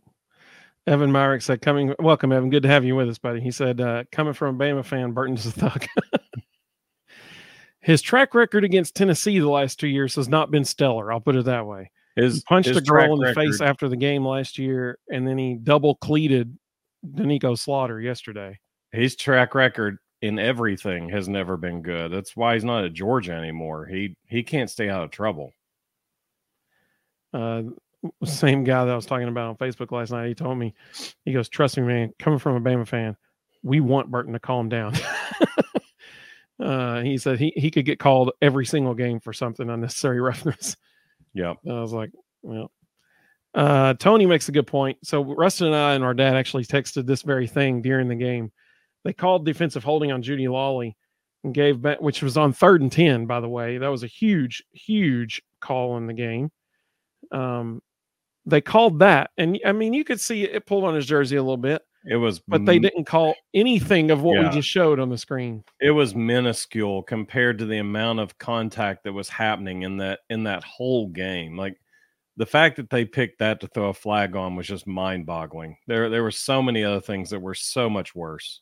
Evan Myrick said, "Coming, welcome, Evan. Good to have you with us, buddy." He said, uh, "Coming from a Bama fan, Burton's a thug." his track record against Tennessee the last two years has not been stellar. I'll put it that way. His, he punched his a girl in the record. face after the game last year, and then he double cleated Doneiko Slaughter yesterday. His track record in everything has never been good. That's why he's not at Georgia anymore. He he can't stay out of trouble. Uh, same guy that I was talking about on Facebook last night. He told me, he goes, "Trust me, man. Coming from a Bama fan, we want Burton to calm down." uh, he said he he could get called every single game for something unnecessary roughness. Yeah, I was like, well. Uh, Tony makes a good point. So Rustin and I and our dad actually texted this very thing during the game. They called defensive holding on Judy Lawley and gave back, which was on third and ten, by the way. That was a huge, huge call in the game. Um, they called that, and I mean, you could see it pulled on his jersey a little bit. It was, but they didn't call anything of what yeah. we just showed on the screen. It was minuscule compared to the amount of contact that was happening in that in that whole game. Like the fact that they picked that to throw a flag on was just mind-boggling. There, there were so many other things that were so much worse.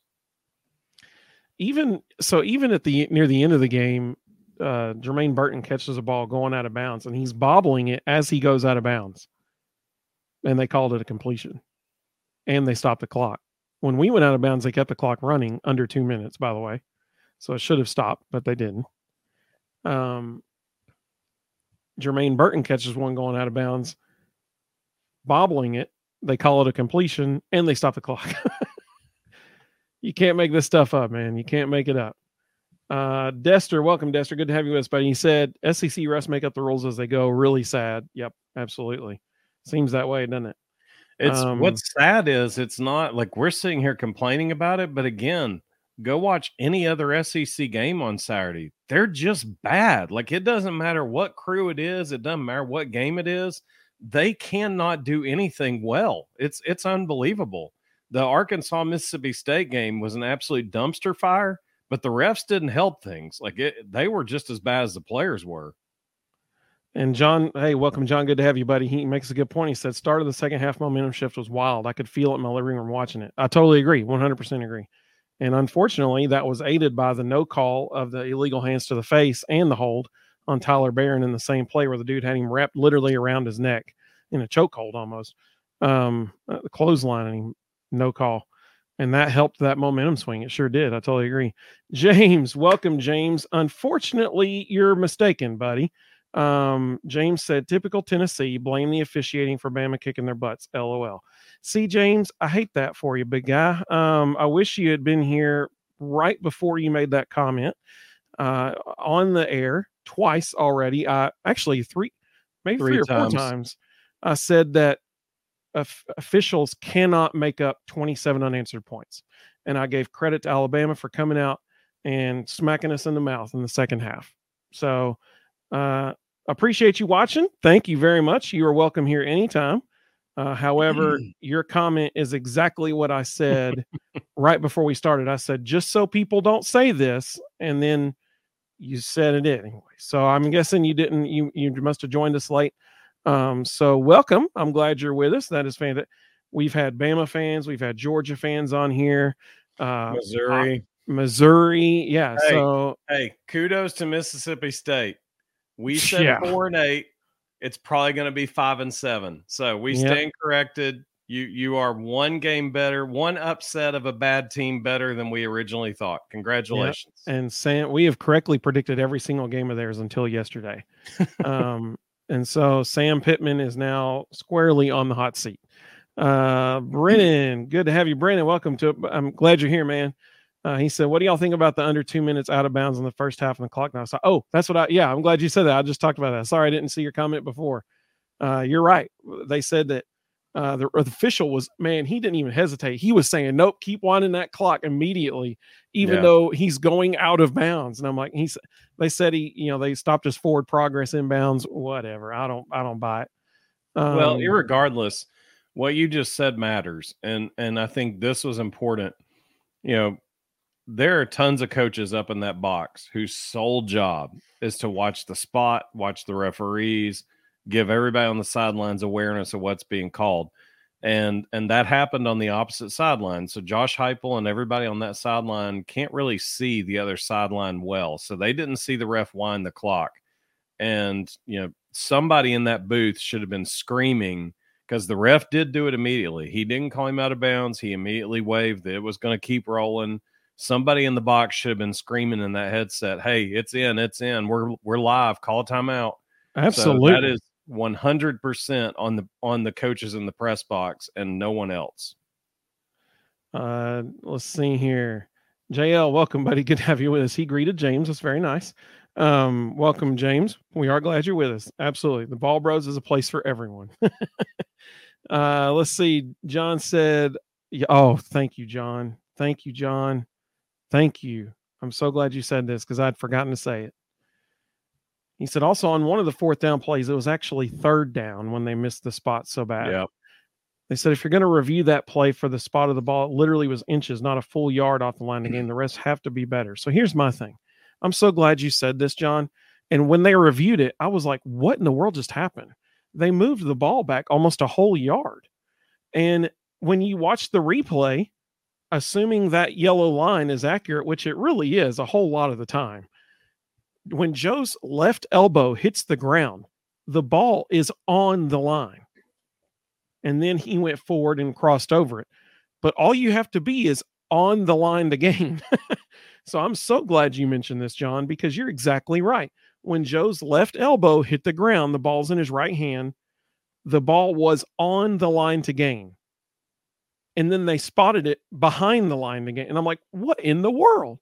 Even so, even at the near the end of the game, uh, Jermaine Burton catches a ball going out of bounds, and he's bobbling it as he goes out of bounds and they called it a completion and they stopped the clock. When we went out of bounds, they kept the clock running under two minutes, by the way. So it should have stopped, but they didn't. Um, Jermaine Burton catches one going out of bounds, bobbling it. They call it a completion and they stop the clock. you can't make this stuff up, man. You can't make it up. Uh, Dester, welcome, Dester. Good to have you with us, buddy. He said SEC refs make up the rules as they go. Really sad. Yep, absolutely. Seems that way, doesn't it? It's um, what's sad is it's not like we're sitting here complaining about it, but again, go watch any other SEC game on Saturday. They're just bad. Like it doesn't matter what crew it is, it doesn't matter what game it is. They cannot do anything well. It's it's unbelievable. The Arkansas Mississippi State game was an absolute dumpster fire, but the refs didn't help things. Like it, they were just as bad as the players were. And John, hey, welcome, John. Good to have you, buddy. He makes a good point. He said, start of the second half momentum shift was wild. I could feel it in my living room watching it. I totally agree, 100% agree. And unfortunately, that was aided by the no call of the illegal hands to the face and the hold on Tyler Baron in the same play where the dude had him wrapped literally around his neck in a chokehold almost. Um, uh, the clothesline him, no call. And that helped that momentum swing. It sure did. I totally agree. James, welcome, James. Unfortunately, you're mistaken, buddy. Um, James said, typical Tennessee, blame the officiating for Bama kicking their butts. LOL. See, James, I hate that for you, big guy. Um, I wish you had been here right before you made that comment uh, on the air twice already. I actually three, maybe three, three or times. four times. I said that of officials cannot make up 27 unanswered points. And I gave credit to Alabama for coming out and smacking us in the mouth in the second half. So, uh, appreciate you watching. Thank you very much. You are welcome here anytime. Uh, however, your comment is exactly what I said right before we started. I said, just so people don't say this, and then you said it anyway. So I'm guessing you didn't. You you must have joined us late. Um, so welcome. I'm glad you're with us. That is fantastic. We've had Bama fans, we've had Georgia fans on here, uh, Missouri, Missouri. Yeah. Hey, so hey, kudos to Mississippi State. We said yeah. four and eight. It's probably going to be five and seven. So we yep. stand corrected. You you are one game better, one upset of a bad team better than we originally thought. Congratulations. Yep. And Sam, we have correctly predicted every single game of theirs until yesterday. um, and so Sam Pittman is now squarely on the hot seat. Uh, Brennan, good to have you, Brennan. Welcome to. I'm glad you're here, man. Uh, he said, "What do y'all think about the under two minutes out of bounds in the first half and the clock now?" So, oh, that's what I. Yeah, I'm glad you said that. I just talked about that. Sorry, I didn't see your comment before. Uh, you're right. They said that uh, the, the, official was man. He didn't even hesitate. He was saying, "Nope, keep winding that clock immediately," even yeah. though he's going out of bounds. And I'm like, he's. They said he, you know, they stopped his forward progress in bounds. Whatever. I don't. I don't buy it. Um, well, regardless, what you just said matters, and and I think this was important. You know, there are tons of coaches up in that box whose sole job is to watch the spot, watch the referees give everybody on the sidelines awareness of what's being called. And and that happened on the opposite sideline. So Josh Heupel and everybody on that sideline can't really see the other sideline well. So they didn't see the ref wind the clock. And you know, somebody in that booth should have been screaming because the ref did do it immediately. He didn't call him out of bounds. He immediately waved that it was going to keep rolling. Somebody in the box should have been screaming in that headset, "Hey, it's in, it's in. We're we're live. Call timeout." Absolutely. So that is 100% on the on the coaches in the press box and no one else. Uh let's see here. JL, welcome buddy. Good to have you with us. He greeted James. That's very nice. Um welcome James. We are glad you're with us. Absolutely. The Vol Bros is a place for everyone. uh let's see. John said, "Oh, thank you, John. Thank you, John. Thank you. I'm so glad you said this because I'd forgotten to say it. He said also on one of the fourth down plays, it was actually third down when they missed the spot so bad. Yeah. They said if you're going to review that play for the spot of the ball, it literally was inches, not a full yard off the line of game. The rest have to be better. So here's my thing. I'm so glad you said this, John. And when they reviewed it, I was like, what in the world just happened? They moved the ball back almost a whole yard. And when you watch the replay, assuming that yellow line is accurate, which it really is a whole lot of the time, when Joe's left elbow hits the ground, the ball is on the line. And then he went forward and crossed over it. But all you have to be is on the line to gain. so I'm so glad you mentioned this, John, because you're exactly right. When Joe's left elbow hit the ground, the ball's in his right hand, the ball was on the line to gain. And then they spotted it behind the line to gain. And I'm like, what in the world?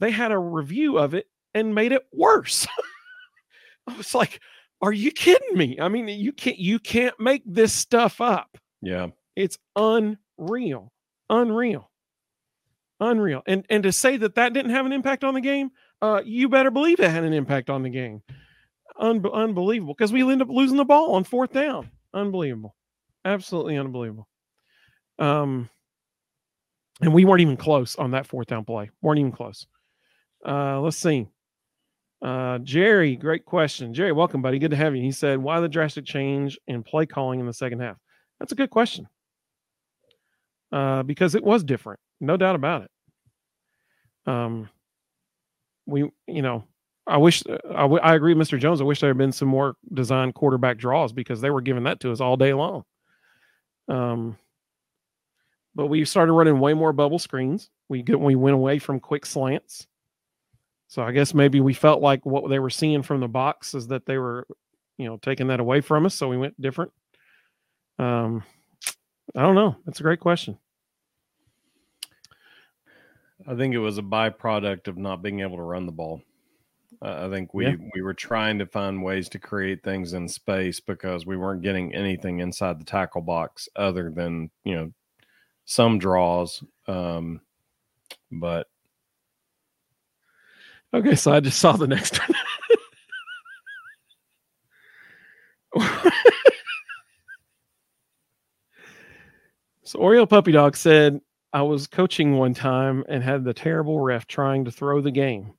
They had a review of it and made it worse. I was like, are you kidding me? I mean, you can't you can't make this stuff up. Yeah. It's unreal. Unreal. Unreal. And and to say that that didn't have an impact on the game, uh you better believe it had an impact on the game. Un- unbelievable because we end up losing the ball on fourth down. Unbelievable. Absolutely unbelievable. Um and we weren't even close on that fourth down play. weren't even close. Uh let's see. Uh, Jerry, great question. Jerry, welcome, buddy. Good to have you. He said, Why the drastic change in play calling in the second half? That's a good question. Uh, because it was different, no doubt about it. Um, we, you know, I wish I, w- I agree, Mr. Jones. I wish there had been some more design quarterback draws because they were giving that to us all day long. Um, but we started running way more bubble screens. We get we went away from quick slants. So I guess maybe we felt like what they were seeing from the box is that they were, you know, taking that away from us. So we went different. Um, I don't know. That's a great question. I think it was a byproduct of not being able to run the ball. Uh, I think we yeah. we were trying to find ways to create things in space because we weren't getting anything inside the tackle box other than you know some draws. Um, but Okay, so I just saw the next one. so Oreo Puppy Dog said, I was coaching one time and had the terrible ref trying to throw the game.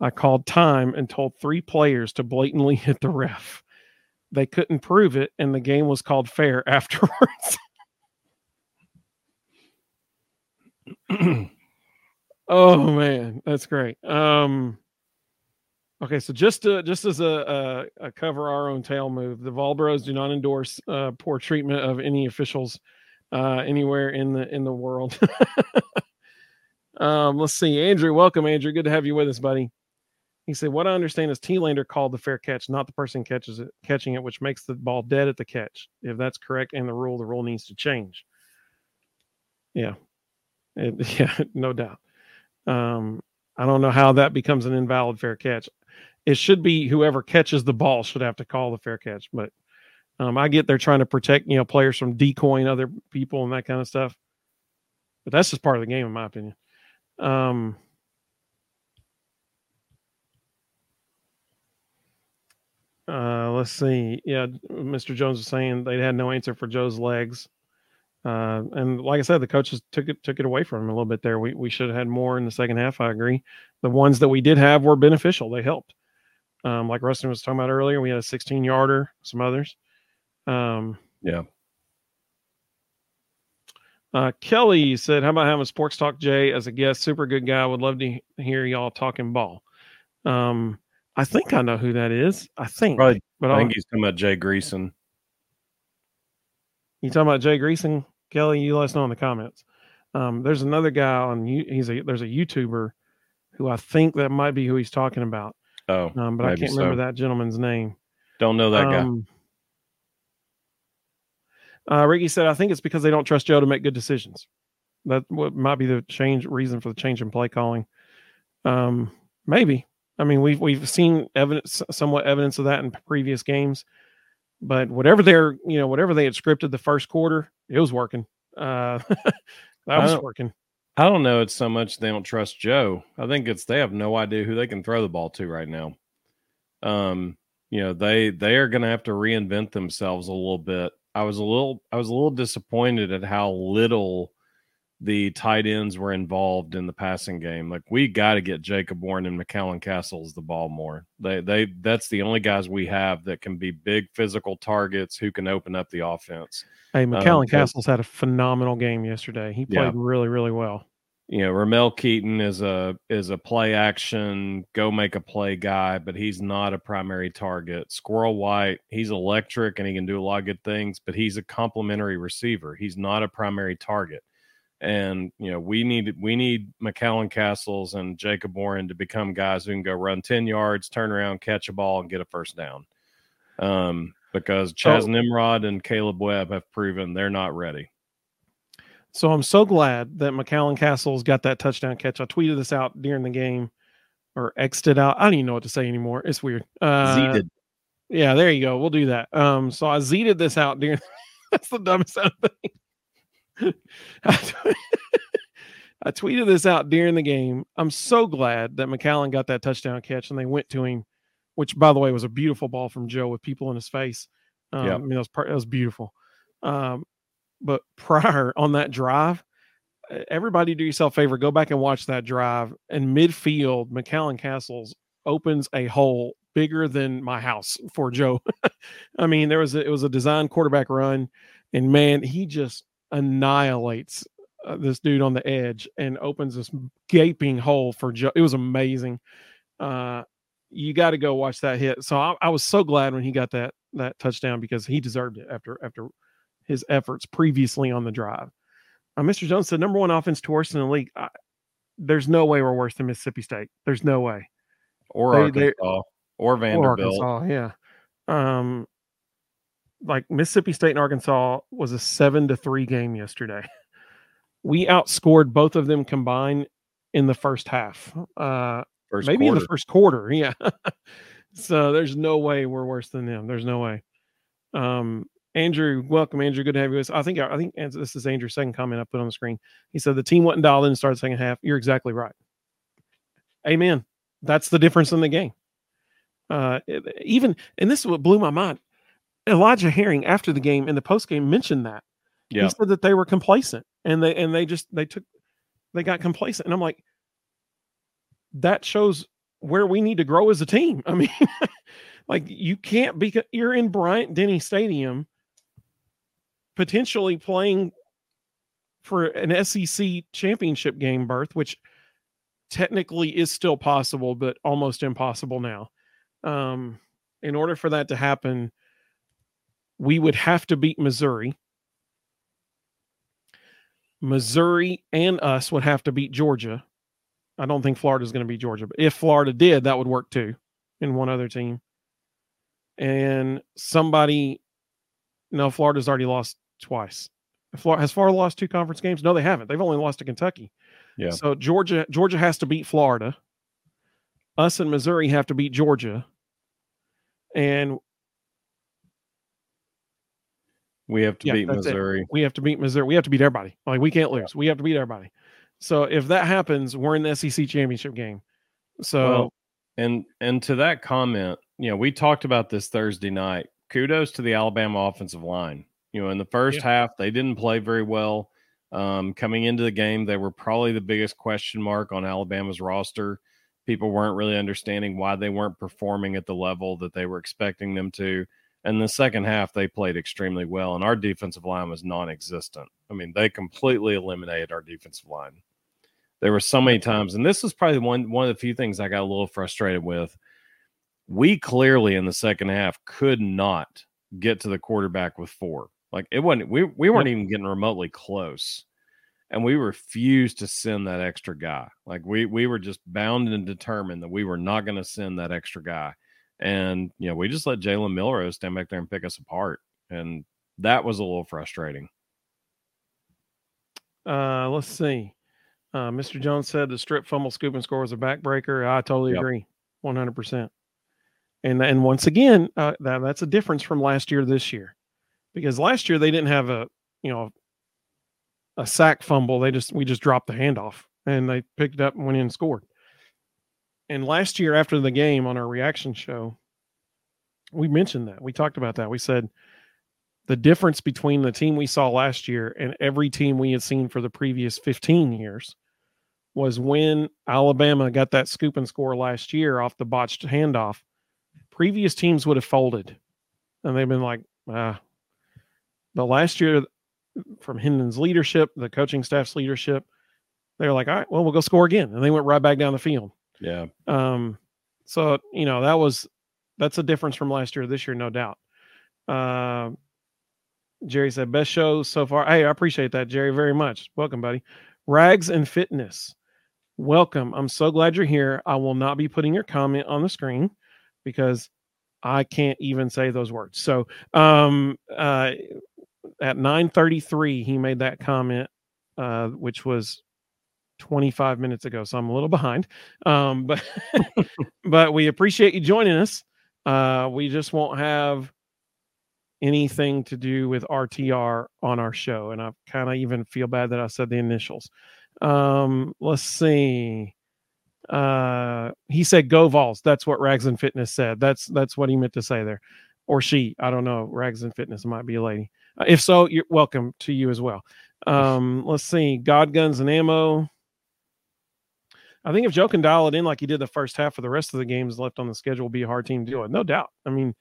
I called time and told three players to blatantly hit the ref. They couldn't prove it, and the game was called fair afterwards. Oh man, that's great. Um, okay, so just to, just as a, a, a, cover our own tail move, the Volbros do not endorse uh, poor treatment of any officials uh, anywhere in the in the world. um, let's see, Andrew. Welcome, Andrew. Good to have you with us, buddy. He said, "What I understand is T-Lander called the fair catch, not the person catches it, catching it, which makes the ball dead at the catch. If that's correct and the rule, the rule needs to change." Yeah, it, yeah, no doubt. Um, I don't know how that becomes an invalid fair catch. It should be whoever catches the ball should have to call the fair catch. But um, I get they're trying to protect you know players from decoying other people and that kind of stuff. But that's just part of the game, in my opinion. Um, uh, let's see. Yeah, Mr. Jones was saying they had no answer for Joe's legs. Uh, and like I said, the coaches took it took it away from him a little bit there. We we should have had more in the second half. I agree. The ones that we did have were beneficial. They helped. Um, like Rustin was talking about earlier, we had a 16 yarder, some others. Um, yeah. Uh, Kelly said, "How about having Sports Talk Jay as a guest? Super good guy. Would love to hear y'all talking ball." Um, I think I know who that is. I think, right? But I think I'll, he's talking about Jay Greason. You talking about Jay Greason? Kelly, you let us know in the comments. Um, there's another guy on he's a there's a YouTuber who I think that might be who he's talking about. Oh, um, but I can't so. remember that gentleman's name. Don't know that um, guy. Uh, Ricky said, "I think it's because they don't trust Joe to make good decisions. That what might be the change reason for the change in play calling. Um, maybe. I mean, we've we've seen evidence, somewhat evidence of that in previous games. But whatever they're, you know, whatever they had scripted the first quarter, it was working. Uh, that was working. I don't know. It's so much they don't trust Joe. I think it's they have no idea who they can throw the ball to right now. Um, you know, they they are going to have to reinvent themselves a little bit. I was a little I was a little disappointed at how little the tight ends were involved in the passing game. Like we got to get Jacob Warren and McCallan Castles the ball more. They they that's the only guys we have that can be big physical targets who can open up the offense. Hey, um, McCallan um, Castles had a phenomenal game yesterday. He played yeah. really really well. You know, Ramel Keyton is a is a play action, go make a play guy, but he's not a primary target. Squirrel White, he's electric and he can do a lot of good things, but he's a complementary receiver. He's not a primary target and you know, we need we need McCallan Castles and Jacob Warren to become guys who can go run 10 yards, turn around, catch a ball, and get a first down. Um, because Chas so, Nimrod and Kaleb Webb have proven they're not ready. So I'm so glad that McCallan Castles got that touchdown catch. I tweeted this out during the game or exited out. I don't even know what to say anymore. It's weird. Uh, Zeeted. Yeah, there you go. We'll do that. Um, so I zeeted this out during that's the dumbest thing. I tweeted this out during the game. I'm so glad that McCallan got that touchdown catch and they went to him, which by the way was a beautiful ball from Joe with people in his face. Um, yeah, I mean that was that was beautiful. Um, but prior on that drive, everybody do yourself a favor, go back and watch that drive. And midfield, McCallan Castles opens a hole bigger than my house for Joe. I mean, there was a, it was a design quarterback run, and man, he just annihilates uh, this dude on the edge and opens this gaping hole for Joe. It was amazing. Uh, you got to go watch that hit. So I, I, was so glad when he got that that touchdown because he deserved it after after his efforts previously on the drive. Uh, Mr. Jones said number one offense to worst in the league. I, there's no way we're worse than Mississippi State. There's no way. Or they, Arkansas. Or Vanderbilt. Or Arkansas, yeah. Um, like Mississippi State and Arkansas was a seven to three game yesterday. We outscored both of them combined in the first half. Uh, first maybe quarter. in the first quarter. Yeah. so there's no way we're worse than them. There's no way. Um, Andrew, welcome, Andrew. Good to have you. I think I think this is Andrew's second comment I put on the screen. He said the team wasn't dialed in and started the second half. You're exactly right. Amen. That's the difference in the game. Uh, even and this is what blew my mind. Elijah Herring after the game in the post game mentioned that. Yeah. He said that they were complacent and they and they just they took they got complacent. And I'm like, that shows where we need to grow as a team. I mean, like you can't be you're in Bryant Denny Stadium potentially playing for an SEC championship game berth, which technically is still possible, but almost impossible now. Um, in order for that to happen, we would have to beat Missouri. Missouri and us would have to beat Georgia. I don't think Florida's going to beat Georgia. But if Florida did, that would work too in one other team. And somebody, no, Florida's already lost twice. Florida, has Florida lost two conference games? No, they haven't. They've only lost to Kentucky. Yeah. So Georgia, Georgia has to beat Florida. Us and Missouri have to beat Georgia. And we have to Yeah, beat that's it. Missouri. we have to beat Missouri. We have to beat everybody. Like we can't lose. We have to beat everybody. So if that happens, we're in the SEC championship game. So Well, and and to that comment, you know, we talked about this Thursday night. Kudos to the Alabama offensive line. You know, in the first Yeah. half, they didn't play very well. Um, coming into the game, they were probably the biggest question mark on Alabama's roster. People weren't really understanding why they weren't performing at the level that they were expecting them to. And the second half, they played extremely well, and our defensive line was non-existent. I mean, they completely eliminated our defensive line. There were so many times, and this is probably one one of the few things I got a little frustrated with. We clearly in the second half could not get to the quarterback with four. Like it wasn't we we weren't even getting remotely close. And we refused to send that extra guy. Like we we were just bound and determined that we were not going to send that extra guy. And you know, we just let Jalen Milroe stand back there and pick us apart. And that was a little frustrating. uh, let's see. Uh, Mr. Jones said the strip fumble scoop and score was a backbreaker. I totally Yep. agree, one hundred percent. And and once again, uh, that that's a difference from last year to this year, because last year they didn't have a you know a sack fumble. They just we just dropped the handoff and they picked it up and went in and scored. And last year after the game on our reaction show, we mentioned that we talked about that. We said the difference between the team we saw last year and every team we had seen for the previous 15 years was when Alabama got that scoop and score last year off the botched handoff. Previous teams would have folded and they've been like, ah. But last year, from Hendon's leadership, the coaching staff's leadership, they were like, all right, well, we'll go score again. And they went right back down the field. Yeah. Um, so you know that was that's a difference from last year this year, no doubt. Uh, Jerry said best show so far. Hey, I appreciate that, Jerry, very much. Welcome, buddy. Rags and Fitness, welcome. I'm so glad you're here. I will not be putting your comment on the screen because I can't even say those words. So, um, uh, at 9:33, he made that comment, uh, which was 25 minutes ago, so I'm a little behind. Um, but but we appreciate you joining us. Uh, we just won't have anything to do with RTR on our show, and I kind of even feel bad that I said the initials. Um, let's see. Uh, he said "Go Vols." That's what Rags and Fitness said. That's that's what he meant to say there, or she. I don't know. Rags and Fitness might be a lady. Uh, if so, you're welcome to you as well. Um, let's see. God Guns and Ammo. I think if Joe can dial it in like he did the first half for the rest of the games left on the schedule, be a hard team to deal with. No doubt. I mean,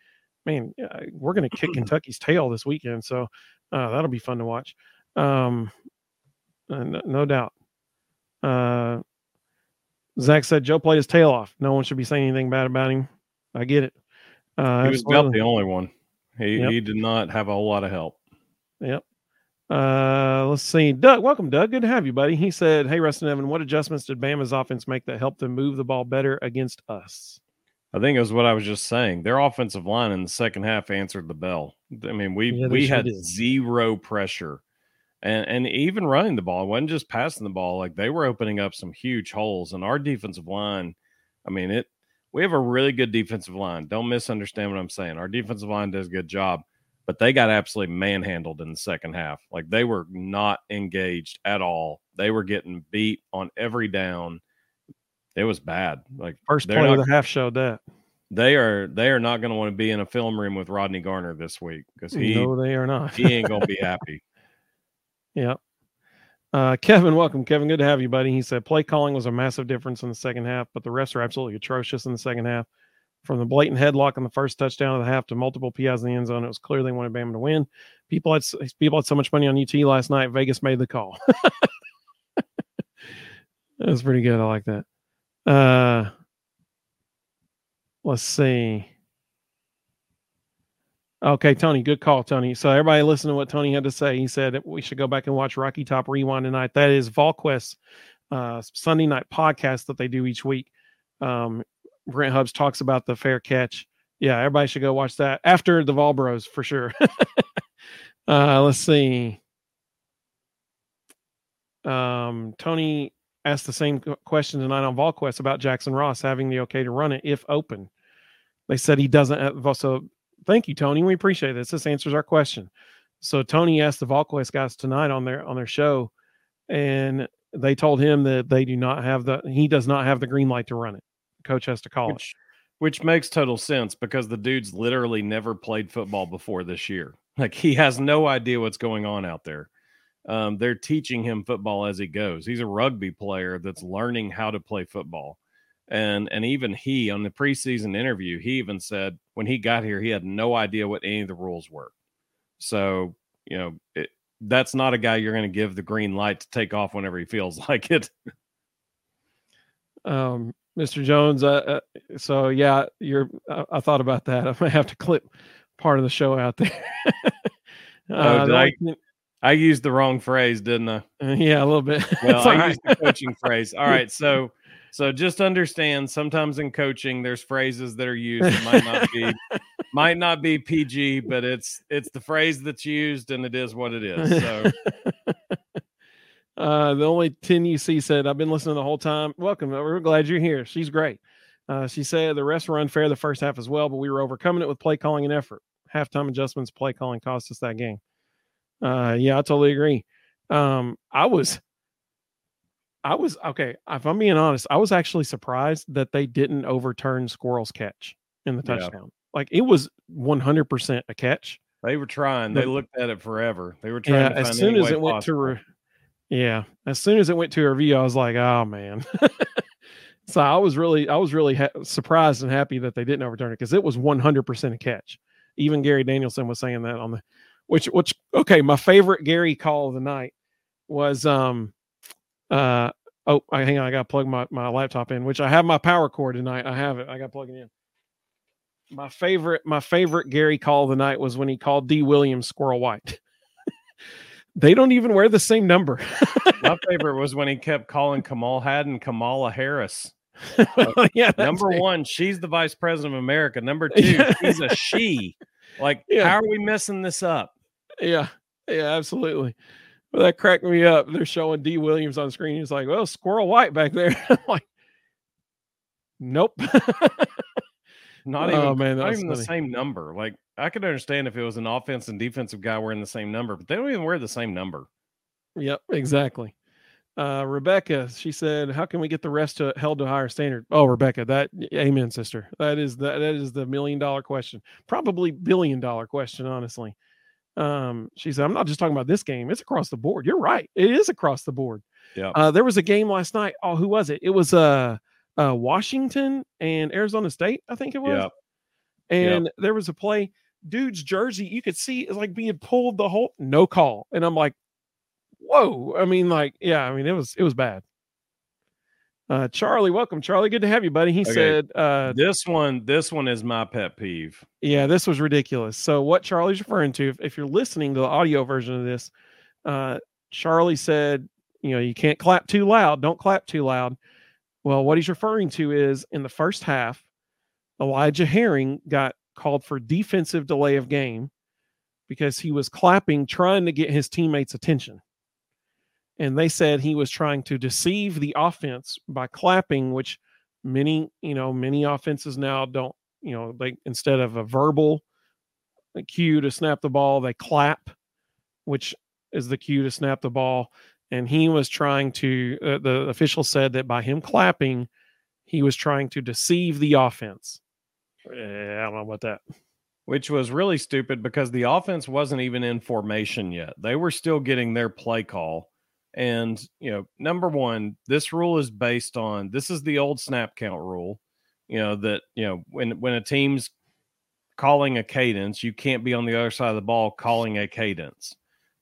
man, we're going to kick Kentucky's tail this weekend, so uh, that'll be fun to watch. Um, uh, no, no doubt. Uh, Zach said Joe played his tail off. No one should be saying anything bad about him. I get it. Uh, He was about the only one. He Yep. he did not have a whole lot of help. Yep. Uh, let's see. Doug, welcome, Doug. Good to have you, buddy. He said, Hey, Rustin Evan, what adjustments did Bama's offense make that helped them move the ball better against us? I think it was what I was just saying. Their offensive line in the second half answered the bell. I mean, we Yeah, we sure had did. zero pressure, and and even running the ball it wasn't just passing the ball. Like they were opening up some huge holes, and our defensive line. I mean, it. We have a really good defensive line. Don't misunderstand what I'm saying. Our defensive line does a good job, but they got absolutely manhandled in the second half. Like they were not engaged at all. They were getting beat on every down. It was bad. Like First play not- of the half showed that. they are they are not going to want to be in a film room with Rodney Garner this week because he no, they are not. he ain't going to be happy. Yep. Uh, Kevin, welcome. Kevin, good to have you, buddy. He said play calling was a massive difference in the second half, but the refs are absolutely atrocious in the second half. From the blatant headlock on the first touchdown of the half to multiple PIs in the end zone, it was clear they wanted Bama to win. People had people had so much money on UT last night. Vegas made the call. that was pretty good. I like that. Uh, let's see. Okay, Tony, good call, Tony. So everybody listen to what Tony had to say. He said we should go back and watch Rocky Top Rewind tonight. That is VolQuest uh, Sunday night podcast that they do each week. Um, Brent Hubbs talks about the fair catch. Yeah, everybody should go watch that after the Vol Bros for sure. uh, let's see. Um, Tony asked the same question tonight on VolQuest about Jackson Ross having the okay to run it if open. They said he doesn't. So thank you, Tony. We appreciate this. This answers our question. So Tony asked the VolQuest guys tonight on their on their show, and they told him that they do not have the he does not have the green light to run it. Coach has to call which, it. Which makes total sense because the dude's literally never played football before this year. Like he has no idea what's going on out there. Um, they're teaching him football as he goes. He's a rugby player that's learning how to play football. And and even he on the preseason interview, he even said when he got here, he had no idea what any of the rules were. So, you know, it, that's not a guy you're going to give the green light to take off whenever he feels like it. um, Mr. Jones, uh, uh, so yeah, you're. I, I, thought about that. I might have to clip part of the show out there. oh, uh, I, I used the wrong phrase, didn't I? Uh, yeah, a little bit. Well, I right. used the coaching phrase. All right, so so just understand. Sometimes in coaching, there's phrases that are used that might not be might not be PG, but it's it's the phrase that's used, and it is what it is. So. Uh, the only 10 you see said, I've been listening the whole time. Welcome. We're glad you're here. She's great. Uh, she said the rest were unfair the first half as well, but we were overcoming it with play calling and effort. Halftime adjustments, play calling cost us that game. Uh, yeah, I totally agree. Um, I was, I was okay. If I'm being honest, I was actually surprised that they didn't overturn Squirrel's catch in the touchdown. Yeah. Like it was 100% a catch. They were trying. They looked at it forever. They were trying. Yeah, as soon as it went to, re- yeah, as soon as it went to a review, I was like, oh man. so I was really, I was really ha- surprised and happy that they didn't overturn it because it was 100% a catch. Even Gary Danielson was saying that on the which which okay, my favorite Gary call of the night was um uh oh hang on, I gotta plug my, my laptop in, which I have my power cord tonight. I have it. I got plugging in. My favorite, my favorite Gary call of the night was when he called D. Williams Squirrel White. They don't even wear the same number. my favorite was when he kept calling Kamal Hadden Kamala Harris. Oh, yeah, number one, she's the vice president of America. Number two, yeah. she's a she. Like, yeah. how are we messing this up? Yeah, yeah, absolutely. Well, that cracked me up. They're showing D. Williams on screen. He's like, "Well, Squirrel White back there." Like, "Nope." not oh, even, oh, man, not even the same number. Like, I could understand if it was an offense and defensive guy wearing the same number, but they don't even wear the same number. Yep, exactly. Uh, Rebecca, she said, "How can we get the rest to, held to a higher standard?" Oh, Rebecca, that amen, sister. That is the, that is the million dollar question, probably billion dollar question, honestly. Um, she said, I'm not just talking about this game, it's across the board. You're right. It is across the board. Yeah. Uh, there was a game last night. Oh, who was it? It was uh, uh Washington and Arizona State, I think it was. Yeah. And yep. there was a play, dude's jersey, you could see it's like being pulled the whole no call. And I'm like, whoa. I mean, like, yeah, I mean, it was it was bad. Uh, Charlie, welcome, Charlie. Good to have you, buddy. He okay. said, uh, "This one, this one is my pet peeve." Yeah, this was ridiculous. So, what Charlie's referring to, if, if you're listening to the audio version of this, uh, Charlie said, "You know, you can't clap too loud. Don't clap too loud." Well, what he's referring to is in the first half, Elijah Herring got called for defensive delay of game because he was clapping, trying to get his teammates' attention. And they said he was trying to deceive the offense by clapping which many you know many offenses now don't you know they instead of a verbal cue to snap the ball they clap which is the cue to snap the ball. And he was trying to uh, the official said that by him clapping he was trying to deceive the offense yeah, i don't know about that which was really stupid because the offense wasn't even in formation yet they were still getting their play call and, you know, number one, this rule is based on this is the old snap count rule, you know, that, you know, when when a team's calling a cadence, you can't be on the other side of the ball calling a cadence.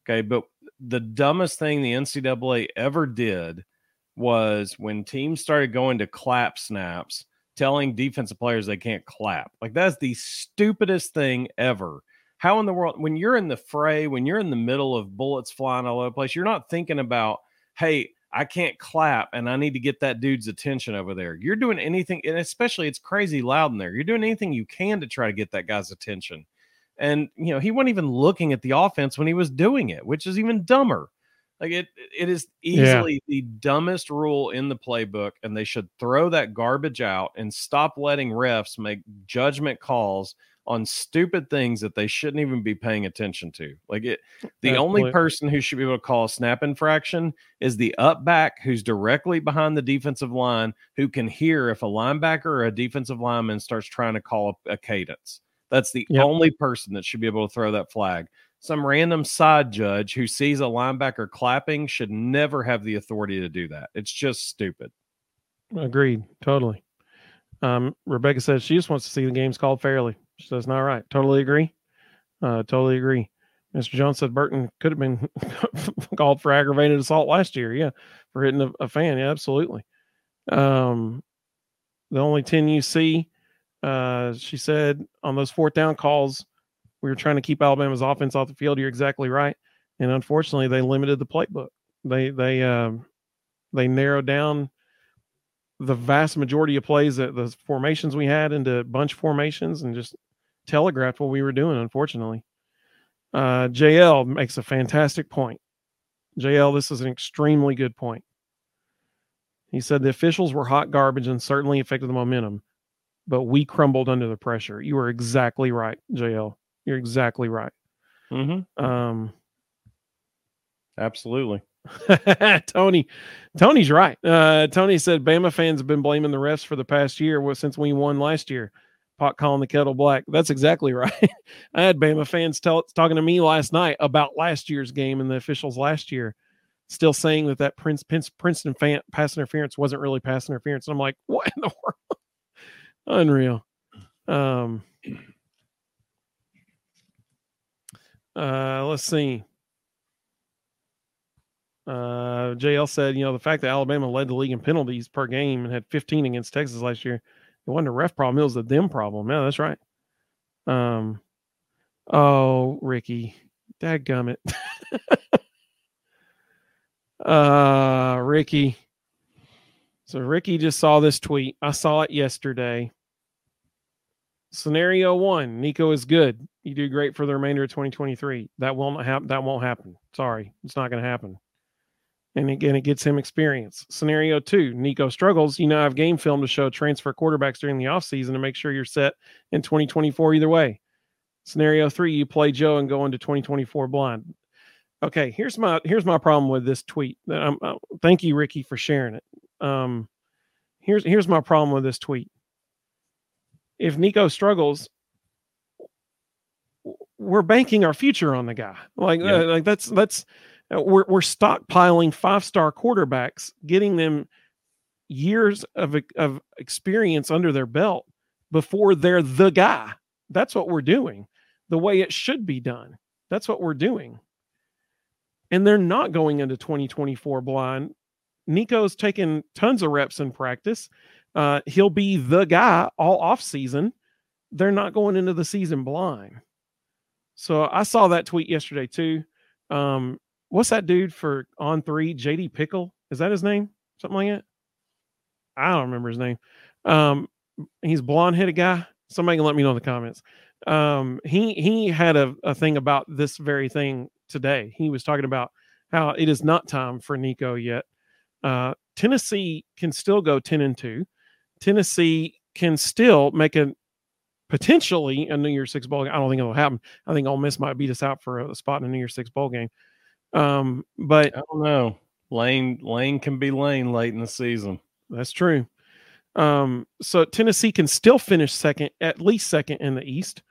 Okay. But the dumbest thing the NCAA ever did was when teams started going to clap snaps, telling defensive players they can't clap. Like that's the stupidest thing ever how in the world when you're in the fray when you're in the middle of bullets flying all over the place you're not thinking about hey I can't clap and I need to get that dude's attention over there. You're doing anything, and especially it's crazy loud in there. You're doing anything you can to try to get that guy's attention. And you know, he wasn't even looking at the offense when he was doing it, which is even dumber. Like it it is easily yeah. the dumbest rule in the playbook, and they should throw that garbage out and stop letting refs make judgment calls on stupid things that they shouldn't even be paying attention to. Like it, the only person who should be able to call a snap infraction is the up back who's directly behind the defensive line who can hear if a linebacker or a defensive lineman starts trying to call a, a cadence. That's the yep. only person that should be able to throw that flag. Some random side judge who sees a linebacker clapping should never have the authority to do that. It's just stupid. Agreed. Totally. Um, Rebecca says she just wants to see the games called fairly. She says, "Not right." Totally agree. Uh, totally agree. Mr. Jones said Burton could have been called for aggravated assault last year. Yeah, for hitting a, a fan. Yeah, absolutely. Um, the only 10 you see, uh, she said on those fourth down calls, we were trying to keep Alabama's offense off the field. You're exactly right. And unfortunately, they limited the playbook. They they um, they narrowed down the vast majority of plays that the formations we had into bunch formations and just telegraphed what we were doing, unfortunately. Uh, JL makes a fantastic point. JL, this is an extremely good point. He said the officials were hot garbage and certainly affected the momentum, but we crumbled under the pressure. You are exactly right, JL. You're exactly right. Mm-hmm. Um, Absolutely. Tony, Tony's right. Uh, Tony said Bama fans have been blaming the refs for the past year since we won last year. Pot calling the kettle black. That's exactly right. I had Bama fans tell, talking to me last night about last year's game and the officials last year, still saying that that Prince, Prince Princeton fan, pass interference wasn't really pass interference. And I'm like, what in the world? Unreal. Um. Uh, let's see. Uh, JL said, you know, the fact that Alabama led the league in penalties per game and had 15 against Texas last year, it wasn't a ref problem. It was a them problem. Yeah, that's right. Um, oh, Ricky, dadgummit. uh, Ricky. So Ricky just saw this tweet. I saw it yesterday. Scenario one: Nico is good. You do great for the remainder of 2023. That won't happen. That won't happen. Sorry, it's not going to happen and again, it gets him experience. Scenario two, Nico struggles. You now have game film to show transfer quarterbacks during the offseason to make sure you're set in 2024 either way. Scenario three, you play Joe and go into 2024 blind. Okay, here's my here's my problem with this tweet. Um, uh, thank you, Ricky, for sharing it. Um, here's here's my problem with this tweet. If Nico struggles, we're banking our future on the guy. Like yeah. uh, like that's that's uh, we're, we're stockpiling five star quarterbacks, getting them years of, of experience under their belt before they're the guy. That's what we're doing the way it should be done. That's what we're doing. And they're not going into 2024 blind. Nico's taking tons of reps in practice. Uh, he'll be the guy all off season. They're not going into the season blind. So I saw that tweet yesterday too. Um, what's that dude for on three? JD PicKell is that his name? Something like that. I don't remember his name. Um, he's blonde headed guy. Somebody can let me know in the comments. Um, he he had a, a thing about this very thing today. He was talking about how it is not time for Nico yet. Uh, Tennessee can still go ten and two. Tennessee can still make a potentially a New Year's Six bowl game. I don't think it'll happen. I think Ole Miss might beat us out for a spot in a New Year's Six bowl game. Um, but I don't know. Lane Lane can be Lane late in the season. That's true. Um, so Tennessee can still finish second, at least second in the East.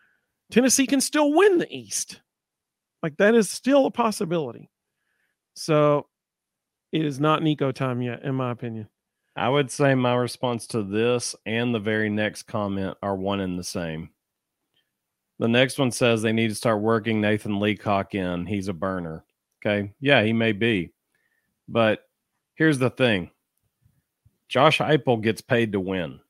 Tennessee can still win the East. Like that is still a possibility. So it is not Nico time yet, in my opinion. I would say my response to this and the very next comment are one and the same. The next one says they need to start working Nathan Leacock in. He's a burner. Okay. Yeah, he may be. But here's the thing Josh Heupel gets paid to win.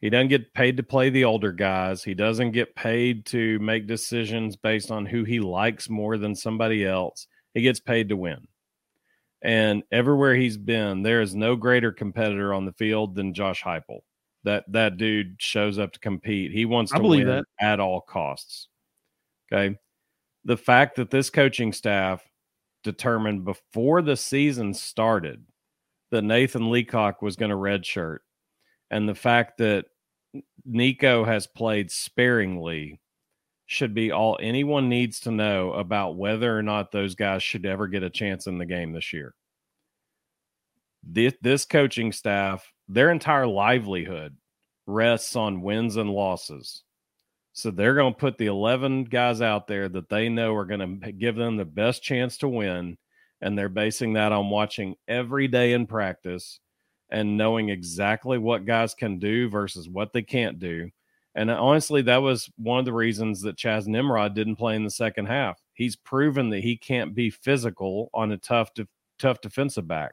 He doesn't get paid to play the older guys. He doesn't get paid to make decisions based on who he likes more than somebody else. He gets paid to win. And everywhere he's been, there is no greater competitor on the field than Josh Heupel. That that dude shows up to compete. He wants to win that. at all costs. Okay. The fact that this coaching staff determined before the season started that Nathan Leacock was going to redshirt, and the fact that Nico has played sparingly should be all anyone needs to know about whether or not those guys should ever get a chance in the game this year. This, this coaching staff, their entire livelihood rests on wins and losses. So they're going to put the 11 guys out there that they know are going to give them the best chance to win. And they're basing that on watching every day in practice and knowing exactly what guys can do versus what they can't do and honestly, that was one of the reasons that Chas Nimrod didn't play in the second half. He's proven that he can't be physical on a tough, de- tough defensive back.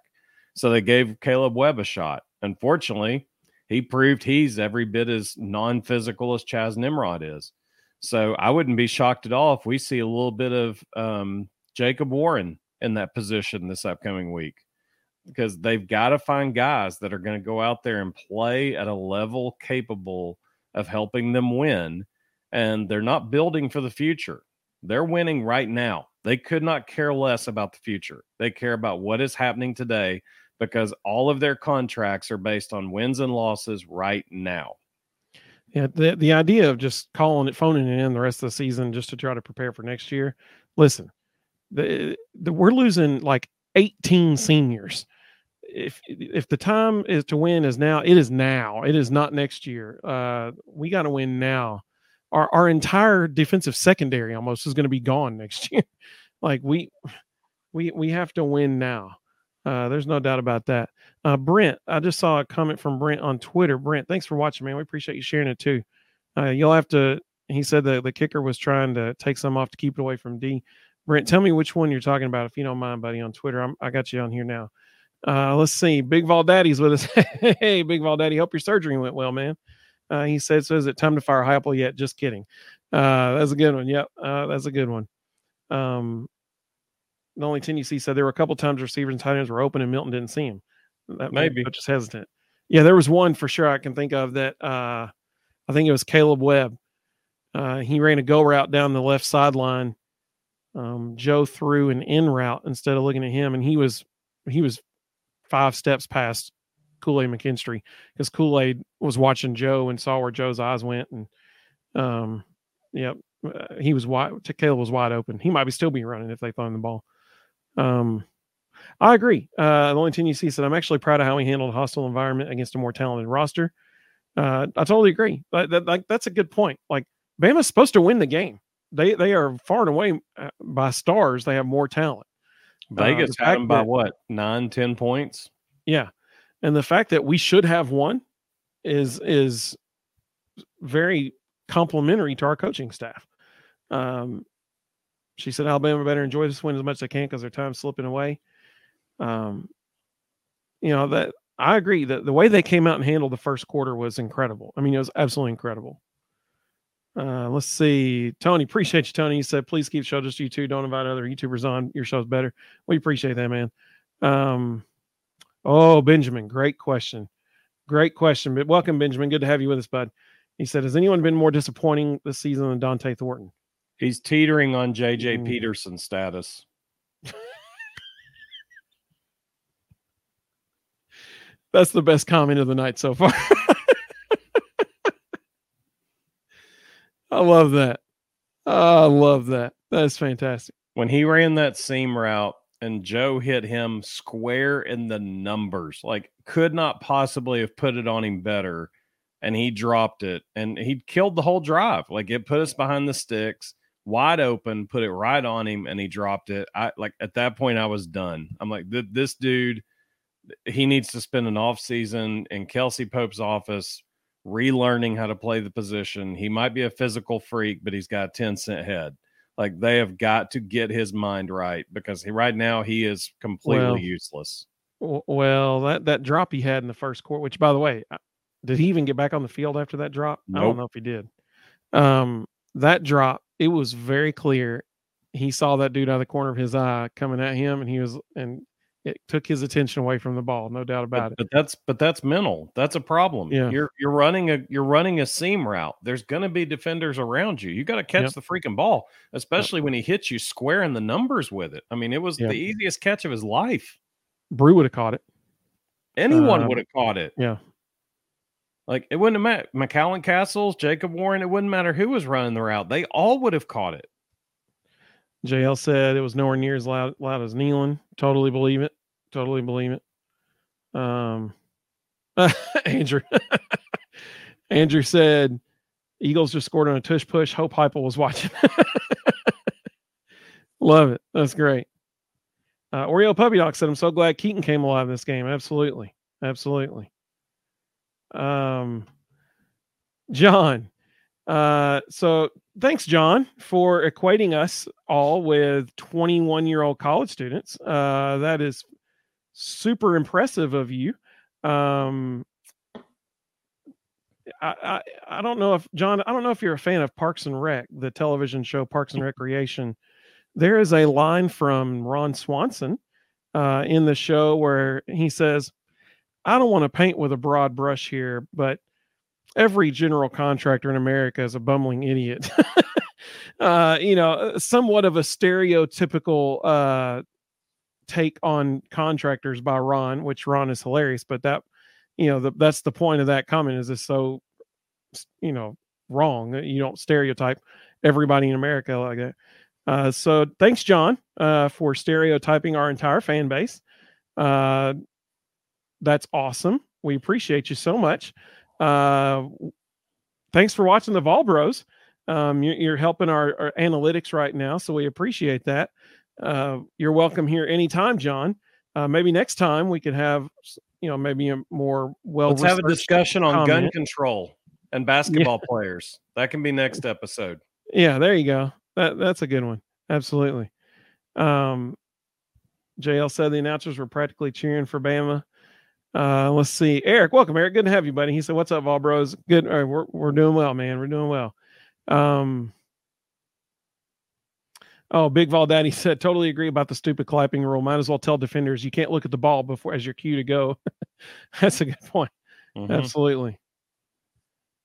So they gave Kaleb Webb a shot. Unfortunately, he proved he's every bit as non-physical as Chas Nimrod is. So I wouldn't be shocked at all if we see a little bit of um, Jacob Warren in that position this upcoming week because they've got to find guys that are going to go out there and play at a level capable – of helping them win. And they're not building for the future. They're winning right now. They could not care less about the future. They care about what is happening today because all of their contracts are based on wins and losses right now. Yeah, the the idea of just calling it, phoning it in the rest of the season just to try to prepare for next year. Listen, the, the we're losing like 18 seniors if if the time is to win is now, it is now. It is not next year. Uh, we got to win now. Our our entire defensive secondary almost is going to be gone next year. like we we we have to win now. Uh, there's no doubt about that. Uh, Brent, I just saw a comment from Brent on Twitter. Brent, thanks for watching, man. We appreciate you sharing it too. Uh, you'll have to. He said that the kicker was trying to take some off to keep it away from D. Brent, tell me which one you're talking about, if you don't mind, buddy, on Twitter. I'm, I got you on here now. Uh, let's see. Big Vol Daddy's with us. hey, Big Vol Daddy, hope your surgery went well, man. Uh, he said, so is it time to fire Heupel yet? Just kidding. Uh, that's a good one. Yep. Uh, that's a good one. Um, the only 10 you see said there were a couple times receivers and tight ends were open and Milton didn't see him. That maybe just hesitant. Yeah, there was one for sure I can think of that. Uh, I think it was Kaleb Webb. Uh, he ran a go route down the left sideline. Um, Joe threw an in route instead of looking at him, and he was he was five steps past Kool Aid McKinstry because Kool Aid was watching Joe and saw where Joe's eyes went, and um, yep, uh, he was wide. Kaleb was wide open. He might be still be running if they throw him the ball. Um, I agree. Uh, the only thing you see said, "I'm actually proud of how he handled a hostile environment against a more talented roster." Uh, I totally agree. That, like that's a good point. Like Bama's supposed to win the game. They they are far and away uh, by stars. They have more talent. Vegas uh, had them by that, what nine, ten points. Yeah, and the fact that we should have won is is very complimentary to our coaching staff. Um, she said Alabama better enjoy this win as much as they can because their time's slipping away. Um, you know that I agree that the way they came out and handled the first quarter was incredible. I mean, it was absolutely incredible. Uh, let's see. Tony, appreciate you, Tony. You said, please keep show just you two. Don't invite other YouTubers on. Your show's better. We appreciate that, man. Um, oh, Benjamin, great question. Great question. But welcome, Benjamin. Good to have you with us, bud. He said, Has anyone been more disappointing this season than Dont'e Thornton? He's teetering on JJ mm. Peterson status. That's the best comment of the night so far. I love that. I love that. That's fantastic. When he ran that seam route and Joe hit him square in the numbers, like could not possibly have put it on him better. And he dropped it and he killed the whole drive. Like it put us behind the sticks, wide open, put it right on him, and he dropped it. I like at that point, I was done. I'm like, this dude, he needs to spend an off season in Kelsey Pope's office relearning how to play the position. He might be a physical freak, but he's got a 10 cent head. Like they have got to get his mind right because he, right now he is completely well, useless. Well, that that drop he had in the first quarter, which by the way, did he even get back on the field after that drop? Nope. I don't know if he did. Um, that drop, it was very clear. He saw that dude out of the corner of his eye coming at him, and he was and it took his attention away from the ball, no doubt about but, it. but that's but that's mental. That's a problem. Yeah. You're you're running a you're running a seam route. There's going to be defenders around you. You got to catch Yep. the freaking ball, especially when he hits you square in the numbers with it. I mean, it was Yeah. the easiest catch of his life. Bru would have caught it. Anyone Um, would have caught it. Yeah. Like it wouldn't have mattered. McCallan Castles, Jacob Warren, it wouldn't matter who was running the route. They all would have caught it. JL said it was nowhere near as loud, loud as Neyland. Totally believe it. Totally believe it. Um, Andrew. Andrew said Eagles just scored on a tush push. Hope Heupel was watching. Love it. That's great. Uh, Oreo Puppy Dog said, I'm so glad Keyton came alive in this game. Absolutely. Absolutely. Um, John. Uh, so thanks, John, for equating us all with 21 year old college students. Uh, that is super impressive of you. Um, I, I I don't know if John, I don't know if you're a fan of Parks and Rec, the television show Parks and Recreation. There is a line from Ron Swanson uh, in the show where he says, "I don't want to paint with a broad brush here, but every general contractor in America is a bumbling idiot." uh, you know, somewhat of a stereotypical uh, take on contractors by Ron, which Ron is hilarious, but that you know the, that's the point of that comment is it's so you know wrong you don't stereotype everybody in America like that. Uh, so thanks, John, uh, for stereotyping our entire fan base. Uh, that's awesome. We appreciate you so much. Uh, thanks for watching the Vol Bros. Um, you're, you're helping our, our analytics right now, so we appreciate that. Uh, you're welcome here anytime, John. Uh, maybe next time we could have, you know, maybe a more well. Let's have a discussion on gun control and basketball players. That can be next episode. Yeah, there you go. That that's a good one. Absolutely. Um, JL said the announcers were practically cheering for Bama. Uh, let's see, Eric. Welcome, Eric. Good to have you, buddy. He said, "What's up, all bros? Good. All right, we're we're doing well, man. We're doing well." Um. Oh, Big Vol Daddy said, totally agree about the stupid clapping rule. Might as well tell defenders you can't look at the ball before as your cue to go. That's a good point. Mhm. Absolutely.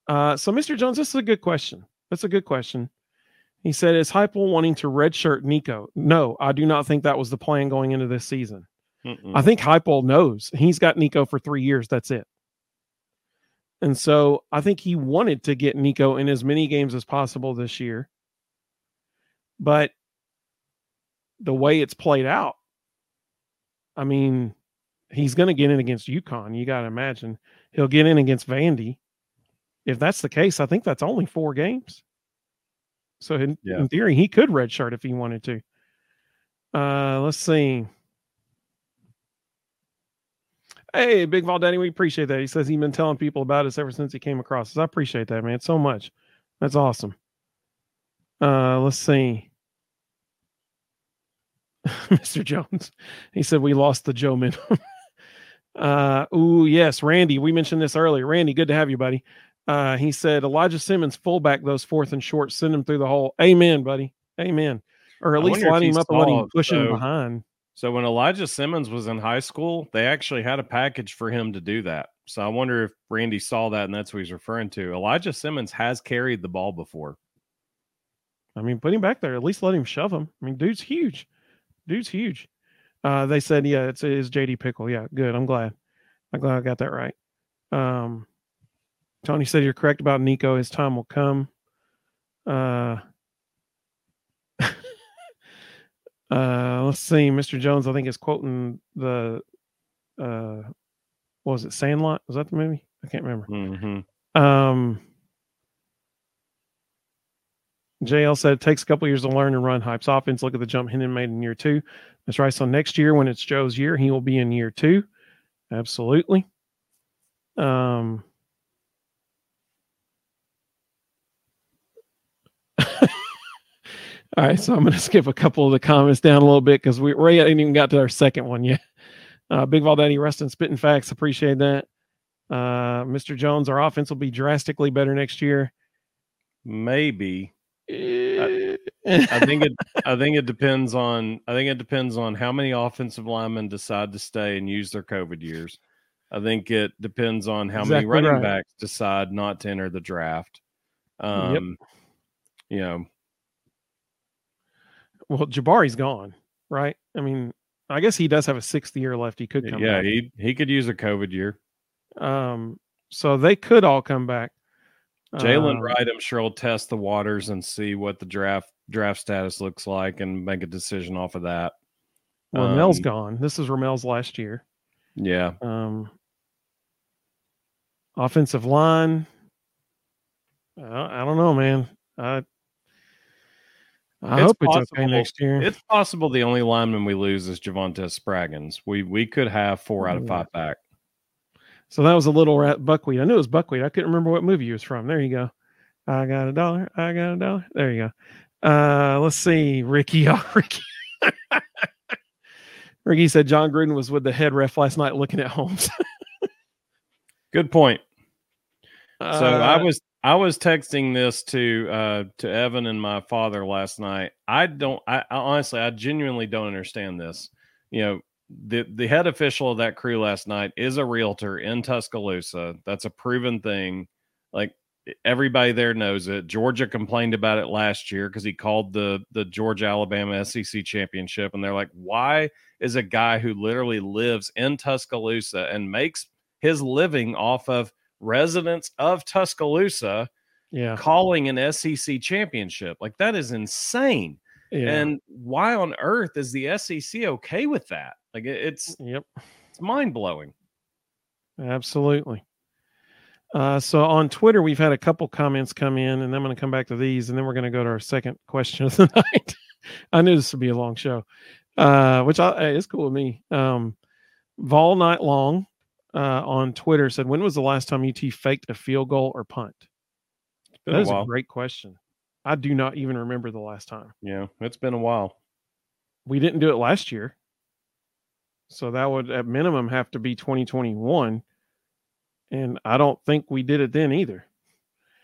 Uh, so, Mr. Jones, this is a good question. That's a good question. He said, "Is Heupel wanting to redshirt Nico?" No, I do not think that was the plan going into this season. Mm-mm. I think Heupel knows he's got Nico for three years. That's it. And so I think he wanted to get Nico in as many games as possible this year. But the way it's played out, I mean, he's going to get in against UConn. You got to imagine he'll get in against Vandy. If that's the case, I think that's only four games. So in, Yeah. in theory, he could redshirt if he wanted to. Uh, let's see. Hey, Big Vol Daddy, we appreciate that. He says he's been telling people about us ever since he came across us. I appreciate that, man, so much. That's awesome. Uh, let's see. Mr. Jones. He said we lost the Joe minimum. uh, ooh, yes, Randy. We mentioned this earlier. Randy, good to have you, buddy. Uh, he said Elijah Simmons fullback those fourth and short, send him through the hole. Amen, buddy. Amen. Or at I least line him up and let him push him behind. So when Elijah Simmons was in high school, they actually had a package for him to do that. So I wonder if Randy saw that and that's what he's referring to. Elijah Simmons has carried the ball before. I mean, put him back there. At least let him shove him. I mean, dude's huge. Dude's huge. Uh, they said, yeah, it's, it's JD PicKell. Yeah, good. I'm glad. I'm glad I got that right. Um, Tony said you're correct about Nico. His time will come. Uh, uh, let's see. Mr. Jones, I think, is quoting the, uh, what was it? Sandlot? Was that the movie? I can't remember. Mm-hmm. Um, JL said it takes a couple years to learn and run Hype's offense. Look at the jump Hendon made in year two. That's right. So next year, when it's Joe's year, he will be in year two. Absolutely. Um, all right, so I'm going to skip a couple of the comments down a little bit because we, we haven't even got to our second one yet. Uh, Big Vol Daddy, Rustin, spitting facts. Appreciate that. Uh, Mr. Jones, our offense will be drastically better next year. Maybe. Eh, I think it. I think it depends on. I think it depends on how many offensive linemen decide to stay and use their COVID years. I think it depends on how Exactly many running right. backs decide not to enter the draft. Um, You know, well, Jabari's gone, right? I mean, I guess he does have a sixth year left. He could come back. yeah, back. he he could use a COVID year. Um, so they could all come back. Jaylen Um, Wright, I'm sure, will test the waters and see what the draft draft status looks like and make a decision off of that. Ramel's um, gone. This is Ramel's last year. Yeah, Um, offensive line. I, I don't know, man. I I It's hope it's okay possible. next year. it's possible the only lineman we lose is Javontez Spraggins. We we could have four out of five back. so that was a little rat buckwheat. I knew it was buckwheat. I couldn't remember what movie he was from. There you go. I got a dollar. I got a dollar. There you go. Uh, let's see. Ricky. Oh, Ricky. Ricky said Jon Gruden was with the head ref last night looking at Holmes. Good point. So I Uh, was I was texting this to uh to Evan and my father last night. I don't I, I honestly I genuinely don't understand this. You know, the the head official of that crew last night is a realtor in Tuscaloosa. That's a proven thing. Like everybody there knows it. Georgia complained about it last year because he called the the Georgia Alabama SEC championship, and they're like, why is a guy who literally lives in Tuscaloosa and makes his living off of residents of Tuscaloosa yeah, calling an SEC championship. Like that is insane. yeah. And why on earth is the SEC okay with that? Like it's yep. it's mind blowing. Absolutely. Uh, so on Twitter, we've had a couple comments come in, and I'm going to come back to these, and then we're going to go to our second question of the night. I knew this would be a long show, uh, which I, hey, it's cool with me. Um, Vol Night Long uh, on Twitter said, "When was the last time UT faked a field goal or punt?" That a is a great question. I do not even remember the last time. Yeah, it's been a while. We didn't do it last year, so that would at minimum have to be 2021, and I don't think we did it then either.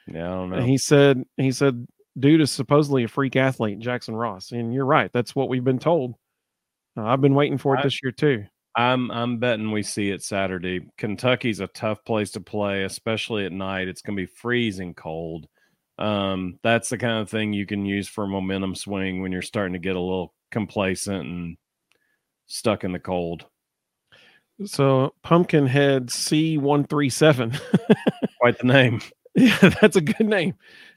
Yeah, I don't know. And he said he said dude is supposedly a freak athlete, Jackson Ross, and you're right. That's what we've been told. Uh, I've been waiting for it I- this year too. I'm I'm betting we see it Saturday. Kentucky's a tough place to play, especially at night. It's going to be freezing cold. Um, that's the kind of thing you can use for a momentum swing when you're starting to get a little complacent and stuck in the cold. So Pumpkinhead C one three seven. Quite the name. Yeah, that's a good name.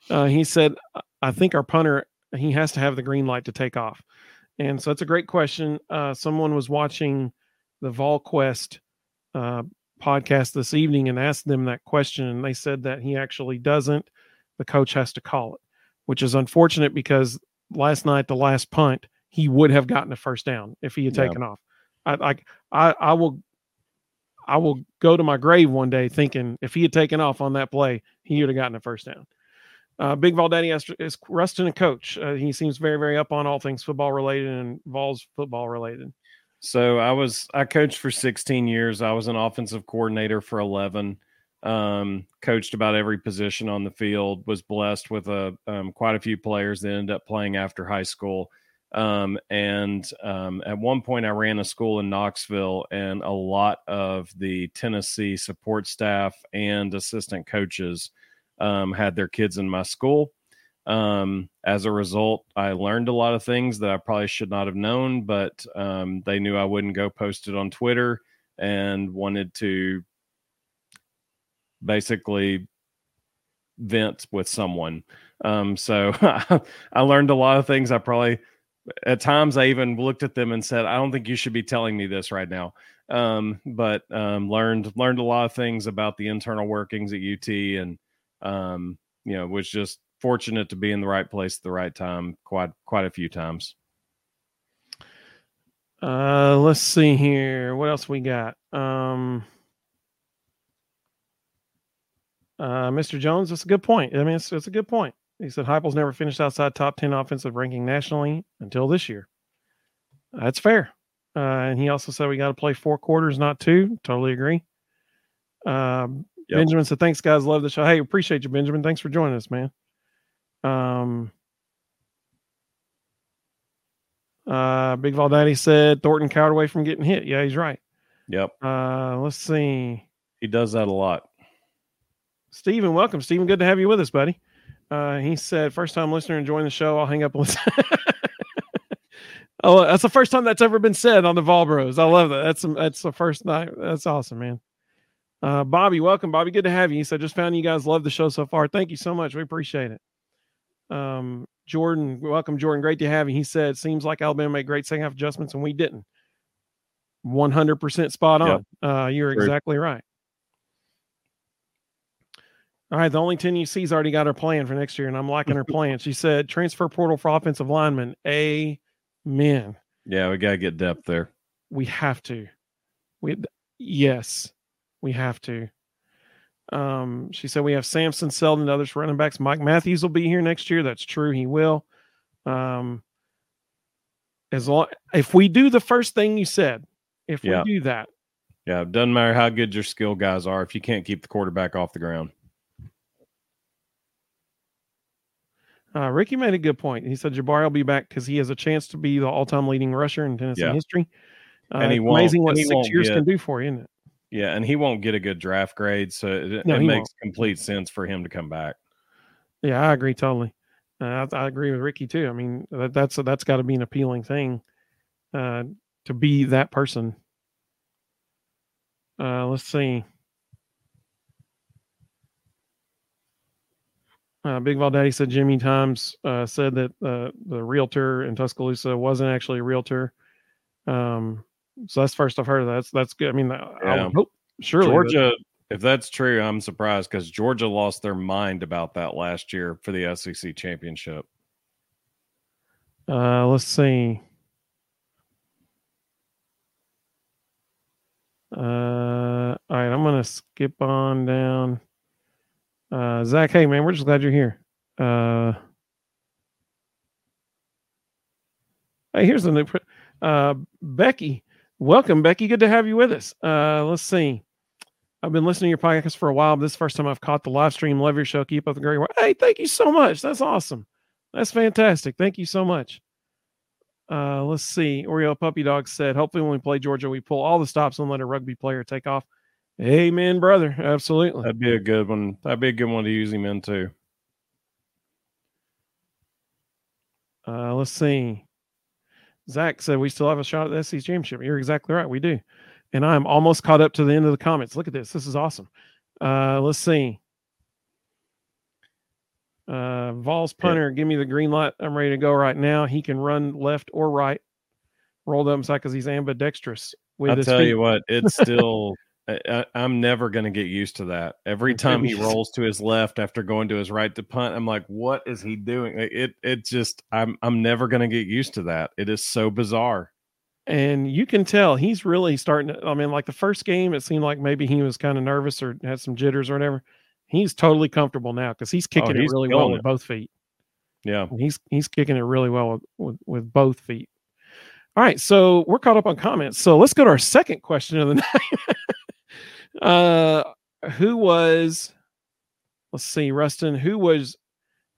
Uh, he said, "I think our punter he has to have the green light to take off," and so that's a great question. Uh, someone was watching the VolQuest uh, podcast this evening and asked them that question, and they said that he actually doesn't. The coach has to call it, which is unfortunate because last night, the last punt, he would have gotten a first down if he had Yeah. taken off. I, I, I, I will I will go to my grave one day thinking if he had taken off on that play, he would have gotten a first down. Uh, Big Vol Daddy asked, is Rustin a coach? Uh, he seems very, very up on all things football related and Vols football related. So I was I coached for 16 years. I was an offensive coordinator for 11. Um, coached about every position on the field. Was blessed with a um, quite a few players that ended up playing after high school. Um, and um, at one point, I ran a school in Knoxville, and a lot of the Tennessee support staff and assistant coaches um, had their kids in my school. Um, as a result, I learned a lot of things that I probably should not have known, but um, they knew I wouldn't go post it on Twitter and wanted to basically vent with someone. Um, so I learned a lot of things. I probably, at times, I even looked at them and said, "I don't think you should be telling me this right now." Um, but um, learned learned a lot of things about the internal workings at UT, and um, you know, was just fortunate to be in the right place at the right time quite quite a few times. Uh, let's see here. What else we got? Um, uh, Mr. Jones, that's a good point. I mean, it's, it's a good point. He said Heupel's never finished outside top 10 offensive ranking nationally until this year. That's fair. Uh, and he also said we got to play four quarters, not two. Totally agree. Um, Yep. Benjamin said, thanks, guys. Love the show. Hey, appreciate you, Benjamin. Thanks for joining us, man. Um, Uh, Big Vol Daddy said Thornton cowered away from getting hit. Yeah, he's right. Yep. Uh, let's see. He does that a lot. Stephen, welcome. Stephen, good to have you with us, buddy. Uh, he said, first time listener enjoying the show. I'll hang up and listen. oh, that's the first time that's ever been said on the Vol Bros. I love that. That's that's the first night. That's awesome, man. Uh, Bobby, welcome, Bobby. Good to have you. He said, just found you guys love the show so far. Thank you so much. We appreciate it. Um, Jordan, welcome, Jordan. Great to have you. He said, seems like Alabama made great second half adjustments and we didn't. 100% spot on. Yep. Uh, you're True. exactly right. All right, the only 10 UC's already got her plan for next year, and I'm liking her plan. She said transfer portal for offensive linemen. Amen. Yeah, we gotta get depth there. We have to. We yes, we have to. Um, she said we have Sampson, Seldon, and others running backs. Mike Matthews will be here next year. That's true. He will. Um, as long if we do the first thing you said, if yeah. we do that, yeah, it doesn't matter how good your skill guys are if you can't keep the quarterback off the ground. Uh, Ricky made a good point. He said Jabari will be back because he has a chance to be the all-time leading rusher in Tennessee yeah. history. Uh, and he amazing what he six years get, can do for you, isn't it? Yeah, and he won't get a good draft grade, so it, no, it makes won't. complete sense for him to come back. Yeah, I agree totally. Uh, I, I, agree with Ricky too. I mean, that, that's that's got to be an appealing thing uh, to be that person. Uh, let's see. Uh, Big Daddy said Jimmy Hyams uh, said that uh, the realtor in Tuscaloosa wasn't actually a realtor. Um, so that's first I've heard of that. That's, that's good. I mean, yeah. I hope surely Georgia. But... if that's true, I'm surprised because Georgia lost their mind about that last year for the SEC championship. Uh, let's see. Uh, all right, I'm gonna skip on down. Uh, Zach, hey man, we're just glad you're here. Uh, hey, here's the new. Uh, Becky, welcome, Becky. Good to have you with us. Uh, let's see. I've been listening to your podcast for a while, but this is the first time I've caught the live stream. Love your show. Keep up the great work. Hey, thank you so much. That's awesome. That's fantastic. Thank you so much. Uh, let's see. Oreo Puppy Dog said, hopefully when we play Georgia, we pull all the stops and let a rugby player take off. Amen, brother. Absolutely. That'd be a good one. That'd be a good one to use him into. Uh, let's see. Zach said we still have a shot at the SEC championship. You're exactly right. We do. And I'm almost caught up to the end of the comments. Look at this. This is awesome. Uh, let's see. Uh, Vols punter, give me the green light. I'm ready to go right now. He can run left or right. Roll up because he's ambidextrous. With I'll tell feet. you what, it's still I, am never going to get used to that. Every time he rolls to his left after going to his right to punt, I'm like, what is he doing? It it just I'm I'm never going to get used to that. It is so bizarre. And you can tell he's really starting to, I mean, like the first game, it seemed like maybe he was kind of nervous or had some jitters or whatever. He's totally comfortable now because he's oh, kicking oh, he's it really well it. with both feet. Yeah. He's he's kicking it really well with, with, with both feet. All right, so we're caught up on comments. So let's go to our second question of the night. Uh, who was? Let's see, Rustin. Who was?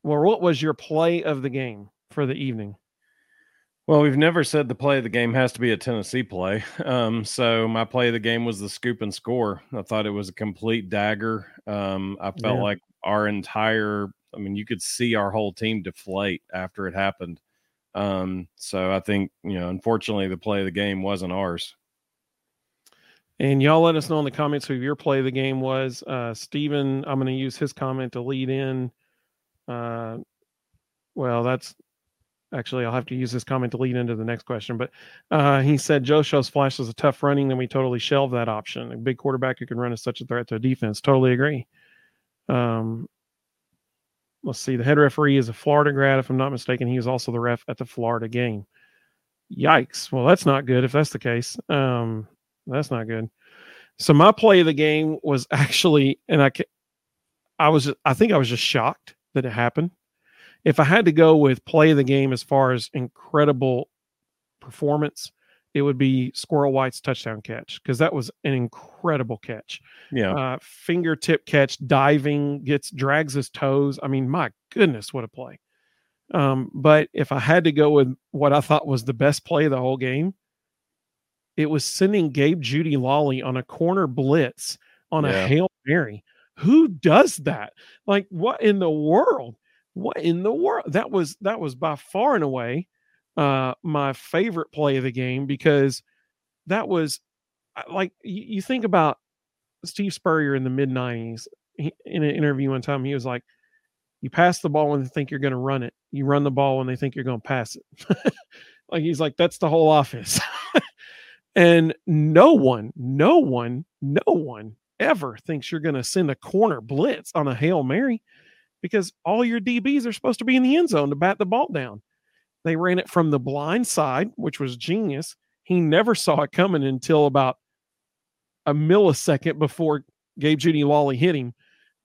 Well, what was your play of the game for the evening? Well, we've never said the play of the game has to be a Tennessee play. Um, so my play of the game was the scoop and score. I thought it was a complete dagger. Um, I felt yeah. like our entire, I mean, you could see our whole team deflate after it happened. Um, so I think, you know, unfortunately, the play of the game wasn't ours. And y'all let us know in the comments who your play of the game was. Uh, Steven, I'm going to use his comment to lead in. Uh, well, that's actually, I'll have to use this comment to lead into the next question. But uh, he said Joe shows Flash as a tough running, then we totally shelved that option. A big quarterback who can run is such a threat to a defense. Totally agree. Um, let's see. The head referee is a Florida grad, if I'm not mistaken. He was also the ref at the Florida game. Yikes. Well, that's not good if that's the case. Um, that's not good. So my play of the game was actually, and I, I was, I think I was just shocked that it happened. If I had to go with play of the game as far as incredible performance, it would be Squirrel White's touchdown catch because that was an incredible catch. Yeah, uh, fingertip catch, diving, gets drags his toes. I mean, my goodness, what a play! Um, but if I had to go with what I thought was the best play of the whole game, it was sending Gabe Jeudy-Lally on a corner blitz on Yeah. a Hail Mary. Who does that? Like what in the world? What in the world? That was that was by far and away uh my favorite play of the game because that was like you, you think about Steve Spurrier in the mid 90s he, in an interview one time he was like you pass the ball when they think you're going to run it you run the ball when they think you're going to pass it like he's like that's the whole offense and no one no one no one ever thinks you're going to send a corner blitz on a hail mary because all your dbs are supposed to be in the end zone to bat the ball down they ran it from the blind side which was genius he never saw it coming until about a millisecond before Gabe Jeudy-Lally hit him.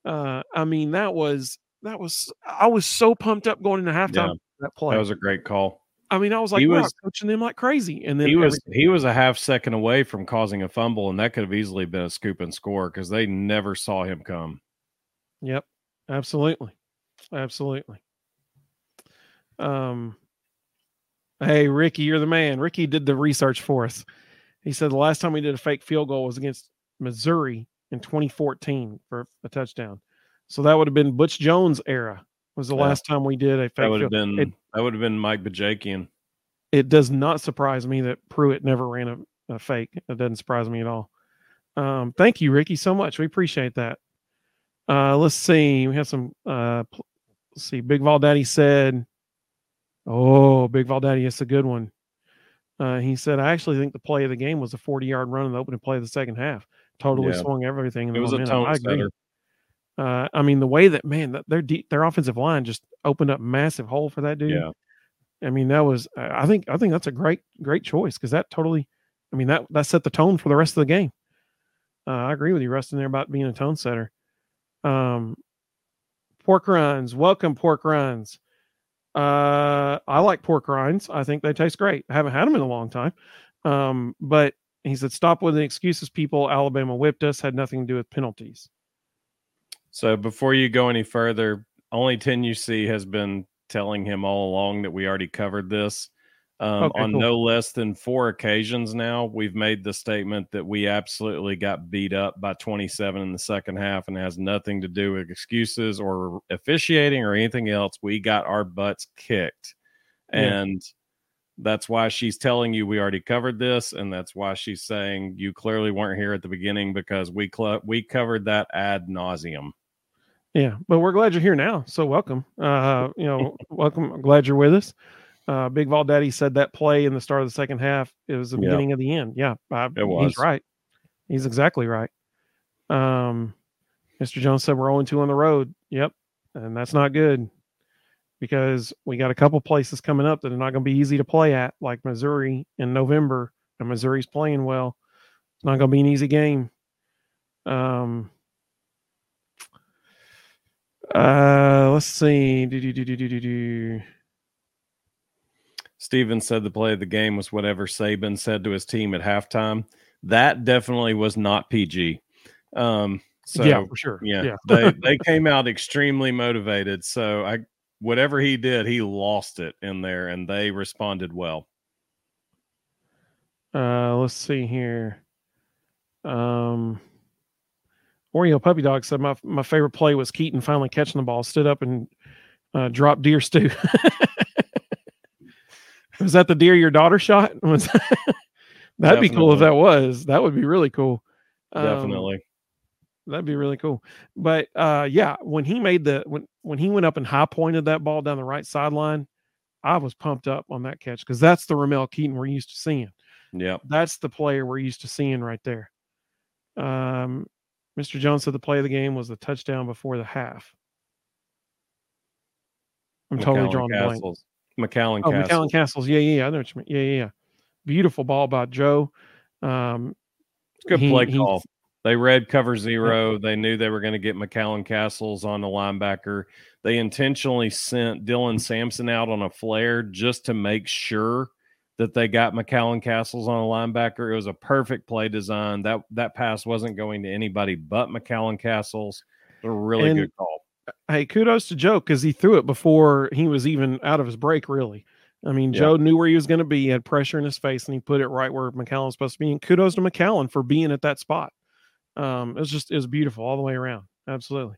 Uh, I mean, that was that was I was so pumped up going into halftime Yeah. that play. That was a great call. I mean, I was like, he wow, was- coaching them like crazy. And then He was every- he was a half second away from causing a fumble, and that could have easily been a scoop and score because they never saw him come. Yep, absolutely, absolutely. Um, hey Ricky, you're the man. Ricky did the research for us. He said the last time we did a fake field goal was against Missouri in 2014 for a touchdown. So that would have been Butch Jones era. Was the Yeah. last time we did a fake That would have been It, that would have been Mike Bajakian. it does not surprise me that Pruitt never ran a, a fake. It doesn't surprise me at all. Um, thank you, Ricky, so much. We appreciate that. Uh, let's see. We have some. Uh, let's see. Big Vol Daddy said, "Oh, Big Vol Daddy, it's a good one." Uh, he said, "I actually think the play of the game was a 40-yard run in the opening play of the second half. Totally Yeah. swung everything. in It was a momentum." tone setter. Uh, I mean, the way that man, their de- their offensive line just opened up massive hole for that dude. Yeah, I mean, that was I I think I think that's a great great choice because that totally, I mean that that set the tone for the rest of the game. Uh, I agree with you, Rustin, there about being a tone setter. Um, pork rinds, welcome pork rinds. Uh, I like pork rinds. I think they taste great. I haven't had them in a long time. Um, but he said, "Stop with the excuses, people. Alabama whipped us. Had nothing to do with penalties." So before you go any further, only 10 UC has been telling him all along that we already covered this. Um, Okay, on cool. no less than four occasions now, we've made the statement that we absolutely got beat up by 27 in the second half and has nothing to do with excuses or officiating or anything else. We got our butts kicked. Yeah. And that's why she's telling you we already covered this. And that's why she's saying you clearly weren't here at the beginning because we cl- we covered that ad nauseum. Yeah, but we're glad you're here now. So welcome. Uh, you know, welcome. I'm glad you're with us. Uh, Big Vol Daddy said that play in the start of the second half it was the Yeah. beginning of the end. Yeah, I, It was. He's right. He's exactly right. Um, Mr. Jones said we're 0 2 on the road. Yep, and that's not good because we got a couple places coming up that are not going to be easy to play at, like Missouri in November, and Missouri's playing well. It's not going to be an easy game. Um, uh, let's see. Do, do, do. Steven said the play of the game was whatever Saban said to his team at halftime. That definitely was not PG. Um, so yeah, for sure. yeah, yeah. they they came out extremely motivated. So I whatever he did, he lost it in there, and they responded well. Uh, let's see here. Um, Oreo Puppy Dog said my my favorite play was Keyton finally catching the ball, stood up and uh, dropped deer stew. was that the deer your daughter shot? Was that'd be cool if that was. That would be really cool. Um, Definitely. That'd be really cool. But uh yeah, when he made the when when he went up and high pointed that ball down the right sideline, I was pumped up on that catch because that's the Ramel Keyton we're used to seeing. Yeah, That's the player we're used to seeing right there. Um Mr. Jones said the play of the game was the touchdown before the half. I'm totally drawing a blank. Castles. McCallan Oh, Castles. McCallan Castles. Yeah, yeah, yeah. I know what you mean. Yeah, yeah, yeah. Beautiful ball by Joe. Um, Good he- play he- call. They read cover zero. They knew they were going to get McCallan Castles on the linebacker. They intentionally sent Dylan Sampson out on a flare just to make sure that they got McCallan Castles on a linebacker. It was a perfect play design. That that pass wasn't going to anybody but McCallan Castles. A really And- good call. hey, kudos to Joe because he threw it before he was even out of his break. Really, I mean, Yeah. Joe knew where he was going to be. He had pressure in his face, and he put it right where McCallan was supposed to be. And kudos to McCallan for being at that spot. Um, it was just it was beautiful all the way around. Absolutely.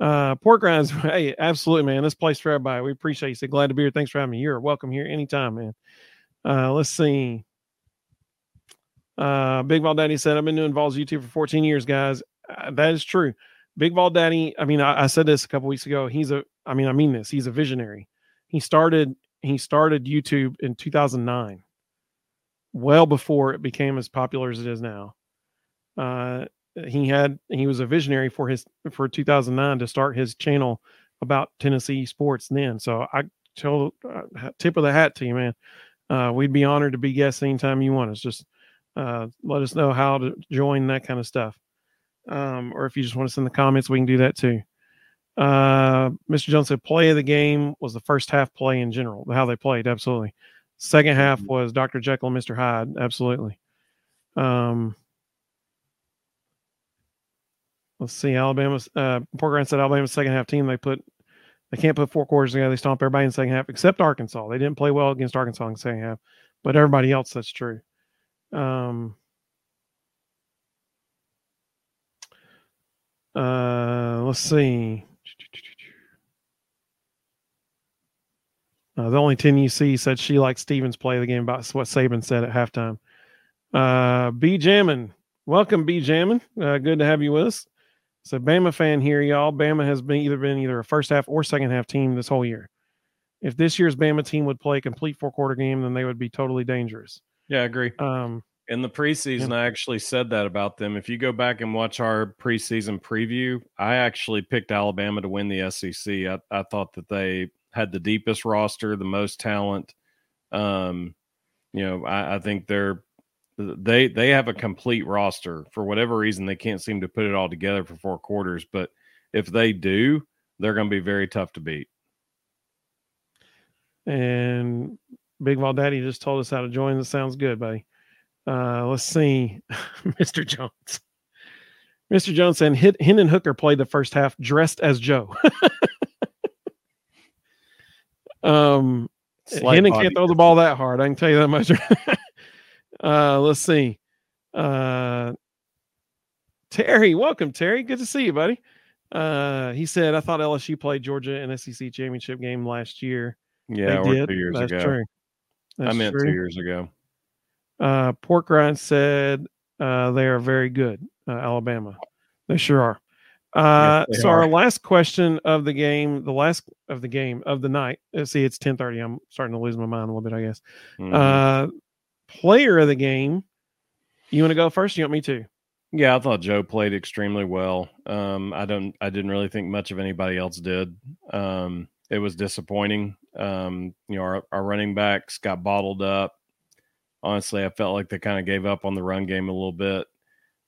Uh, pork rinds, hey, absolutely, man. This place for everybody. We appreciate you. Say glad to be here. Thanks for having me. You're welcome here anytime, man. Uh, let's see. Uh, Big Vol Daddy said, I've been doing Vols YouTube for 14 years, guys. Uh, that is true. Big Vol Daddy, I mean, I, I said this a couple weeks ago. He's a, I mean, I mean this. He's a visionary. He started, he started YouTube in 2009, well before it became as popular as it is now. Uh, he had, he was a visionary for his, for 2009 to start his channel about Tennessee sports then. So I told, uh, tip of the hat to you, man. Uh, we'd be honored to be guests anytime you want us. Just uh, let us know how to join that kind of stuff. Um, or if you just want us in the comments, we can do that too. Uh, Mr. Jones said play of the game was the first half play in general, how they played. Absolutely. Second half was Dr. Jekyll and Mr. Hyde. Absolutely. Um, let's see. Alabama's uh, Pork said Alabama's second half team. They put they can't put four quarters together. They stomp everybody in the second half except Arkansas. They didn't play well against Arkansas in the second half, but everybody else that's true. Um, uh, let's see. Uh, the only 10 you see said she likes Stevens play the game about what Saban said at halftime. Uh, B Jammin, welcome B Jammin. Uh, good to have you with us. So Bama fan here, y'all. Bama has been either been either a first half or second half team this whole year. If this year's Bama team would play a complete four quarter game, then they would be totally dangerous. Yeah, I agree. Um, In the preseason, I actually said that about them. If you go back and watch our preseason preview, I actually picked Alabama to win the SEC. I, I thought that they had the deepest roster, the most talent. Um, you know, I, I think they're they they have a complete roster. For whatever reason, they can't seem to put it all together for four quarters. But if they do, they're going to be very tough to beat. and Big Vol Daddy just told us how to join. That sounds good, buddy. Uh, let's see, Mr. Jones. Mr. Jones said Hit Hendon Hooker played the first half dressed as Joe. um, Slight Hendon body can't throw the ball that hard. I can tell you that much. uh, let's see. Uh, Terry, welcome, Terry. Good to see you, buddy. Uh, he said, I thought LSU played Georgia in SEC championship game last year. Yeah, they did. two years That's ago. true. I meant true. two years ago. Uh, Pork Rind said uh, they are very good, uh, Alabama. They sure are. Uh, Yes, so our last question of the game, the last of the game of the night. uh, See, it's ten thirty. I'm starting to lose my mind a little bit, I guess. Mhm. Uh, player of the game. You want to go first? You want me to? Yeah, I thought Joe played extremely well. Um, I don't, I didn't really think much of anybody else did. Um, it was disappointing. Um, you know, our, our running backs got bottled up. Honestly, I felt like they kind of gave up on the run game a little bit.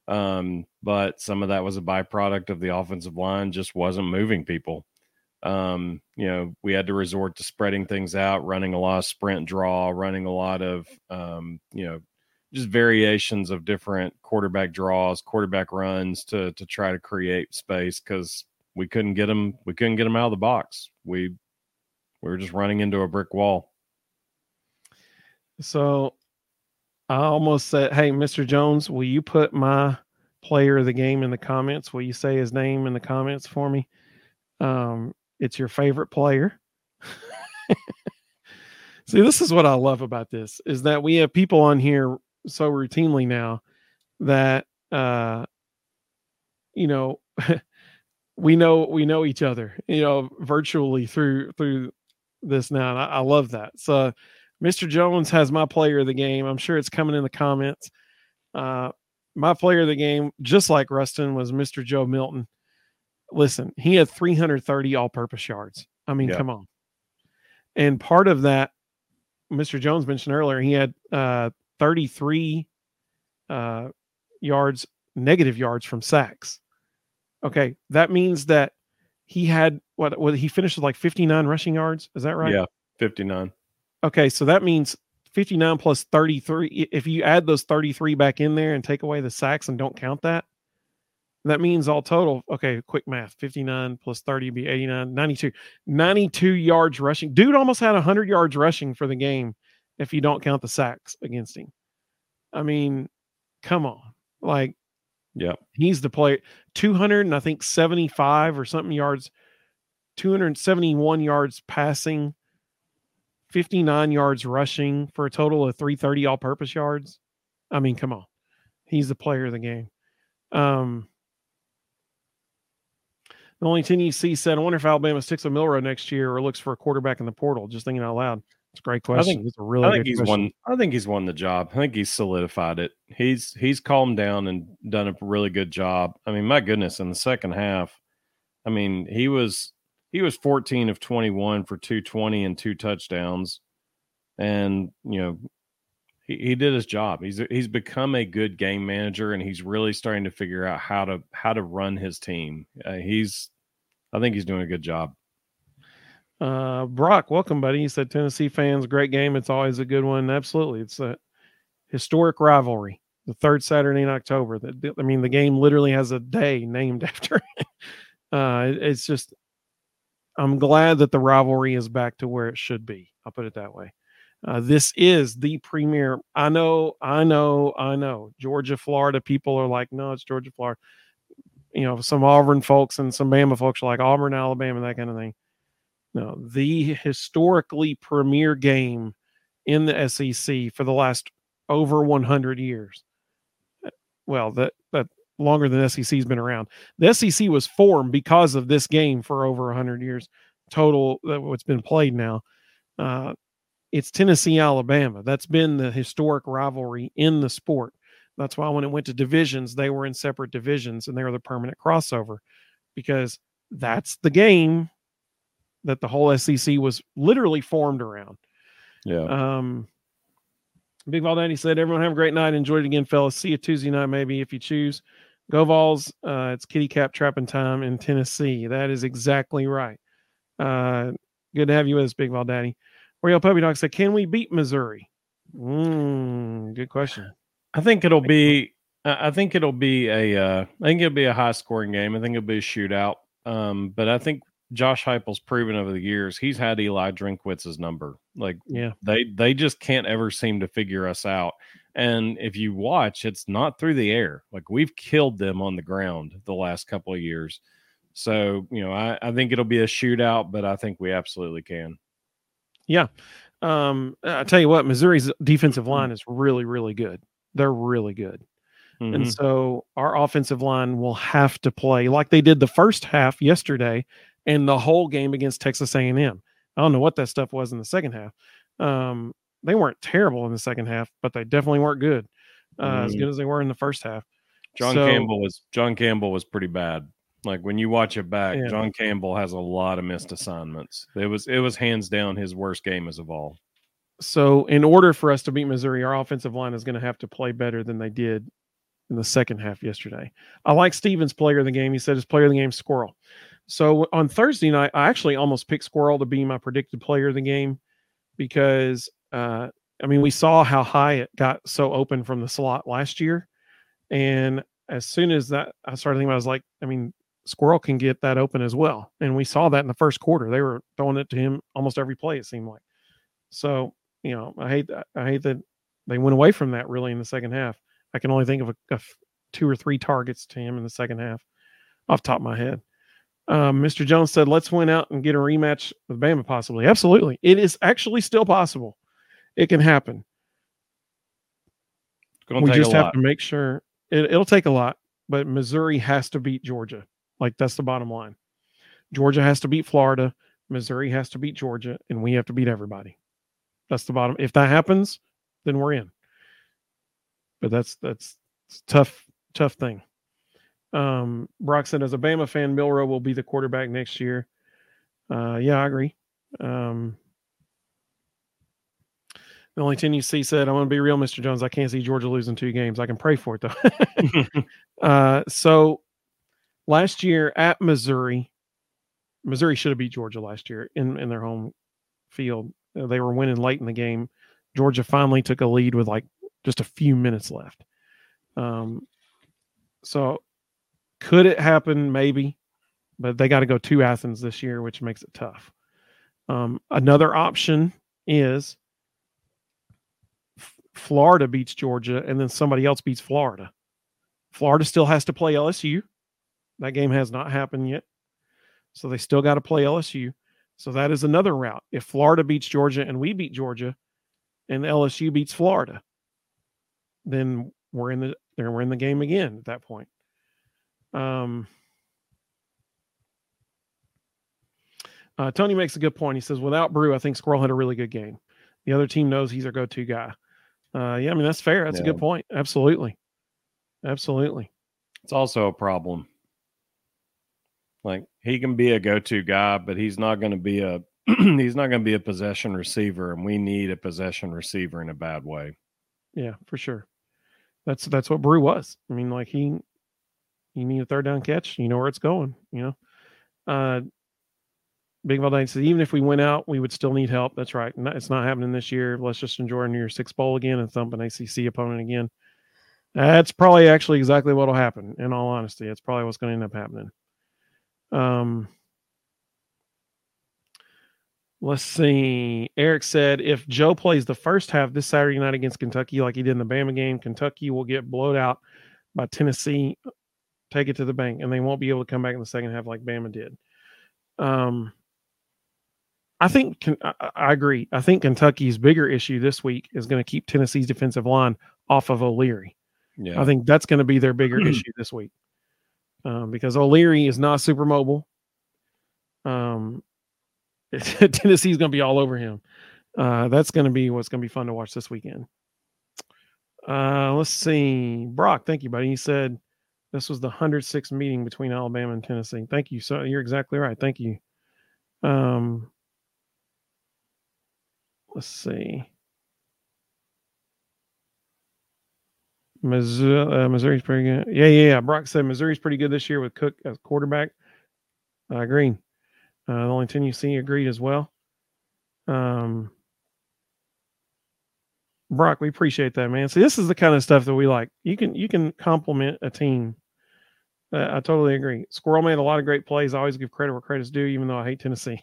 Um, but some of that was a byproduct of the offensive line just wasn't moving people. Um, you know, we had to resort to spreading things out, running a lot of sprint draw, running a lot of, um, you know, just variations of different quarterback draws, quarterback runs to to try to create space because we couldn't get them. We couldn't get them out of the box. We we were just running into a brick wall. So I almost said, "Hey, Mr. Jones, will you put my player of the game in the comments? Will you say his name in the comments for me? Um, it's your favorite player." See, this is what I love about this is that we have people on here so routinely now that uh you know we know we know each other, you know, virtually through through this now. And I, I love that. So Mr. Jones has my player of the game. I'm sure it's coming in the comments. Uh, my player of the game, just like Rustin, was Mr. Joe Milton. Listen, he had 330 all purpose yards. I mean, Yeah. come on. And part of that, Mr. Jones mentioned earlier, he had uh, 33 uh, yards, negative yards from sacks. Okay. That means that he had what, what he finished with like 59 rushing yards. Is that right? Yeah, fifty nine. Okay, so that means 59 plus 33. If you add those 33 back in there and take away the sacks and don't count that, that means all total. Okay, quick math 59 plus 30 be 89, 92. 92 yards rushing. Dude almost had 100 yards rushing for the game if you don't count the sacks against him. I mean, come on. Like, yeah, he's the player 200 and I think 75 or something yards, 271 yards passing, 59 yards rushing for a total of 330 all purpose yards. I mean, come on. He's the player of the game. Um, only 10 you see said, I wonder if Alabama sticks with Milroe next year or looks for a quarterback in the portal. Just thinking out loud. It's a great question. think- it's a really I think good he's question. won. I think he's won the job. I think he's solidified it. He's he's calmed down and done a really good job. I mean, my goodness, in the second half, I mean, he was he was 14 of 21 for 220 and two touchdowns, and you know, he, he did his job. He's he's become a good game manager, and he's really starting to figure out how to how to run his team. Uh, he's, I think he's doing a good job. Uh, Brock, welcome, buddy. He said Tennessee fans, great game. It's always a good one. Absolutely, it's a historic rivalry. The third Saturday in October. That I mean, the game literally has a day named after it. Uh, it- it's just, I'm glad that the rivalry is back to where it should be. I'll put it that way. Uh, this is the premier. I know, I know, I know. Georgia, Florida people are like, no, it's Georgia, Florida. You know, some Auburn folks and some Bama folks are like Auburn, Alabama, that kind of thing. No, the historically premier game in the SEC for the last over 100 years. Well, that that longer than SEC's been around. The SEC was formed because of this game for over 100 years total. That what's been played now. Uh, it's Tennessee Alabama. That's been the historic rivalry in the sport. That's why when it went to divisions, they were in separate divisions and they were the permanent crossover because that's the game that the whole SEC was literally formed around. Yeah. Um, Big Vol Daddy said, "Everyone have a great night. Enjoy it again, fellas. See you Tuesday night, maybe if you choose. Go Vols. Uh, it's kitty cap trapping time in Tennessee. That is exactly right. Uh, good to have you with us, Big Vol Daddy. Oreo Puppy Dog said, "Can we beat Missouri?" Mm, good question. I think it'll be. I I think it'll be a. Uh, I think it'll be a high scoring game. I think it'll be a shootout. Um, but I think Josh Heupel's proven over the years he's had Eli Drinkwitz's number. Like Yeah, they they just can't ever seem to figure us out. And if you watch, it's not through the air. Like we've killed them on the ground the last couple of years. So you know, I, I think it'll be a shootout, but I think we absolutely can. Um, I tell you what, Missouri's defensive line is really, really good. They're really good. Mhm. And so our offensive line will have to play like they did the first half yesterday and the whole game against Texas A&M. I don't know what that stuff was in the second half. Um, they weren't terrible in the second half, but they definitely weren't good. Uh, As Mhm. good as they were in the first half. John So- Campbell was John Campbell was pretty bad. Like when you watch it back, Yeah. John Campbell has a lot of missed assignments. It was it was hands down his worst game as of all. So in order for us to beat Missouri, our offensive line is going to have to play better than they did in the second half yesterday. I like Stevens' player of the game. He said his player of the game Squirrel. So on Thursday night, I actually almost picked Squirrel to be my predicted player of the game because uh, I mean we saw how high it got so open from the slot last year, and as soon as that I started thinking, about, it, I was like, I mean, Squirrel can get that open as well, and we saw that in the first quarter. They were throwing it to him almost every play. It seemed like. So you know, I hate that. I hate that they went away from that really in the second half. I can only think of a, a two or three targets to him in the second half, off the top of my head. Um, Mr. Jones said, "Let's win out and get a rematch with Bama, possibly. Absolutely, it is actually still possible. It can happen. We just have to make sure it, it'll take a lot, but Missouri has to beat Georgia. Like that's the bottom line. Georgia has to beat Florida. Missouri has to beat Georgia, and we have to beat everybody. That's the bottom. If that happens, then we're in. But that's that's tough, tough thing. Um, Brock said, as a Bama fan, Milroe will be the quarterback next year. Uh, yeah, I agree. Um, the only 10 you see said, I want to be real, Mr. Jones. I can't see Georgia losing two games. I can pray for it, though. uh, so last year at Missouri, Missouri should have beat Georgia last year in, in their home field. Uh, They were winning late in the game. Georgia finally took a lead with like just a few minutes left. Um, so Could it happen? Maybe, but they got to go to Athens this year, which makes it tough. Um, another option is F- Florida beats Georgia, and then somebody else beats Florida. Florida still has to play LSU. That game has not happened yet. So they still got to play LSU. So that is another route. If Florida beats Georgia and we beat Georgia and LSU beats Florida, then we're in the then we're in the game again at that point. Um uh, Tony makes a good point. He says, without Bru, I think Squirrel had a really good game. The other team knows he's our go-to guy. Uh, yeah, I mean that's fair. That's yeah. a good point. Absolutely, absolutely. It's also a problem like he can be a go-to guy, but he's not going to be a he's not going to be a possession receiver, and we need a possession receiver in a bad way. Yeah, for sure. That's that's what Bru was. I mean, like he you need a third down catch, you know where it's going. You know, uh, Big Valdane says even if we went out, we would still need help. That's right. It's not happening this year. Let's just enjoy our New Year's Six bowl again and thump an ACC opponent again. That's probably actually exactly what'll happen. In all honesty, that's probably what's going to end up happening. Um, let's see. Eric said if Joe plays the first half this Saturday night against Kentucky, like he did in the Bama game, Kentucky will get blowed out by Tennessee, take it to the bank, and they won't be able to come back in the second half like Bama did. Um, I think I, I agree. I think Kentucky's bigger issue this week is going to keep Tennessee's defensive line off of O'Leary. Yeah. I think that's going to be their bigger issue this week um, because O'Leary is not super mobile. Um, Tennessee's going to be all over him. Uh, that's going to be what's going to be fun to watch this weekend. Uh, let's see. Brock, thank you, buddy. He said this was the 106th meeting between Alabama and Tennessee. Thank you. So you're exactly right. Thank you. Um, let's see. Missouri, uh, Missouri's pretty good. Yeah, yeah, yeah. Brock said Missouri's pretty good this year with Cook as quarterback. I agree. Uh, the only ten you see agreed as well. Um, Brock, we appreciate that, man. See, this is the kind of stuff that we like. You can you can compliment a team. Uh, I totally agree. Squirrel made a lot of great plays. I always give credit where credit's due, even though I hate Tennessee.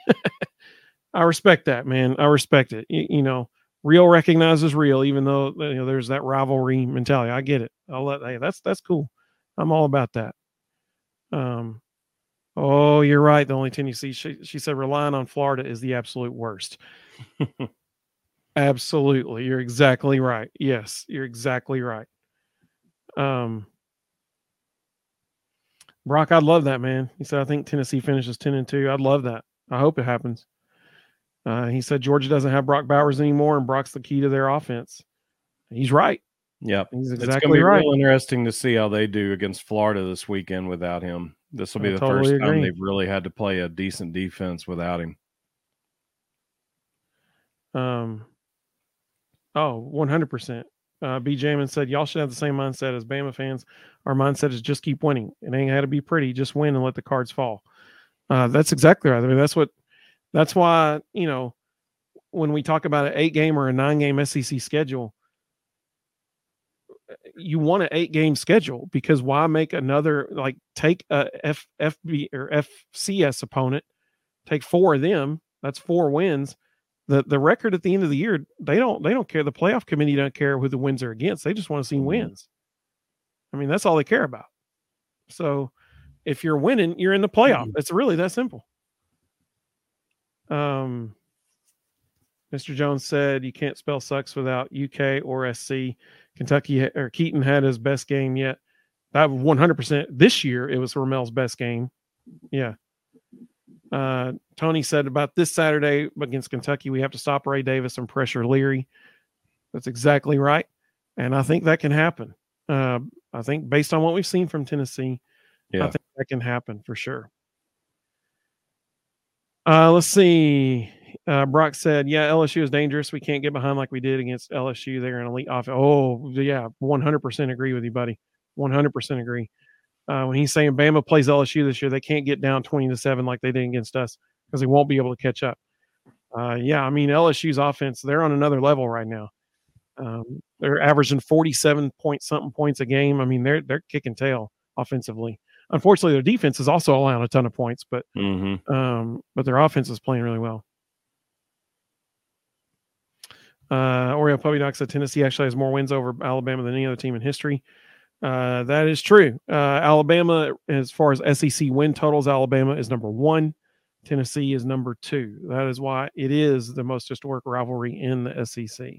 I respect that, man. I respect it. You, you know, real recognizes real, even though you know there's that rivalry mentality. I get it. I'll let hey, that's that's cool. I'm all about that. Um, oh, you're right. The only team you see, she, she said, relying on Florida is the absolute worst. Absolutely, you're exactly right. Yes, you're exactly right. Um, Brock, I'd love that, man. He said, I think Tennessee finishes ten and two. I'd love that. I hope it happens. Uh, he said Georgia doesn't have Brock Bowers anymore, and Brock's the key to their offense. He's right. Yep, he's exactly right. it's going to be right. real interesting to see how they do against Florida this weekend without him. This will be I the totally first agree. time they've really had to play a decent defense without him. Um. Oh, Oh, one hundred percent. Uh, B. Jamin said, "Y'all should have the same mindset as Bama fans. Our mindset is just keep winning. It ain't had to be pretty. Just win and let the cards fall." Uh, that's exactly right. I mean, that's what that's why, you know, when we talk about an eight game or a nine game SEC schedule, you want an eight game schedule because why make another like take a F, FB or FCS opponent, take four of them, that's four wins. The the record at the end of the year, they don't they don't care. The playoff committee don't care who the wins are against. They just want to see mm-hmm. wins. I mean, that's all they care about. So if you're winning, you're in the playoff. Mm-hmm. It's really that simple. Um, Mr. Jones said you can't spell sucks without UK or SC. Kentucky or Keyton had his best game yet. That 100% this year it was Ramel's best game. Yeah. Uh, Tony said about this Saturday against Kentucky, we have to stop Ray Davis and pressure Leary. That's exactly right. And I think that can happen. Uh, I think based on what we've seen from Tennessee, yeah. I think that can happen for sure. Uh, let's see. Uh, Brock said, "Yeah, LSU is dangerous. We can't get behind like we did against LSU. They're an elite offense." Oh, yeah, one hundred percent agree with you, buddy. One hundred percent agree. Uh, when he's saying Bama plays LSU this year, they can't get down twenty to seven like they did against us because they won't be able to catch up. Uh, yeah, I mean LSU's offense, they're on another level right now. Um, they're averaging forty-seven point something points a game. I mean, they're they're kicking tail offensively. Unfortunately, their defense is also allowing a ton of points, but Mm-hmm. um, but their offense is playing really well. Uh, Oreo Puppy Dog said Tennessee actually has more wins over Alabama than any other team in history. Uh, that is true. Uh, Alabama, as far as SEC win totals, Alabama is number one. Tennessee is number two. That is why it is the most historic rivalry in the SEC.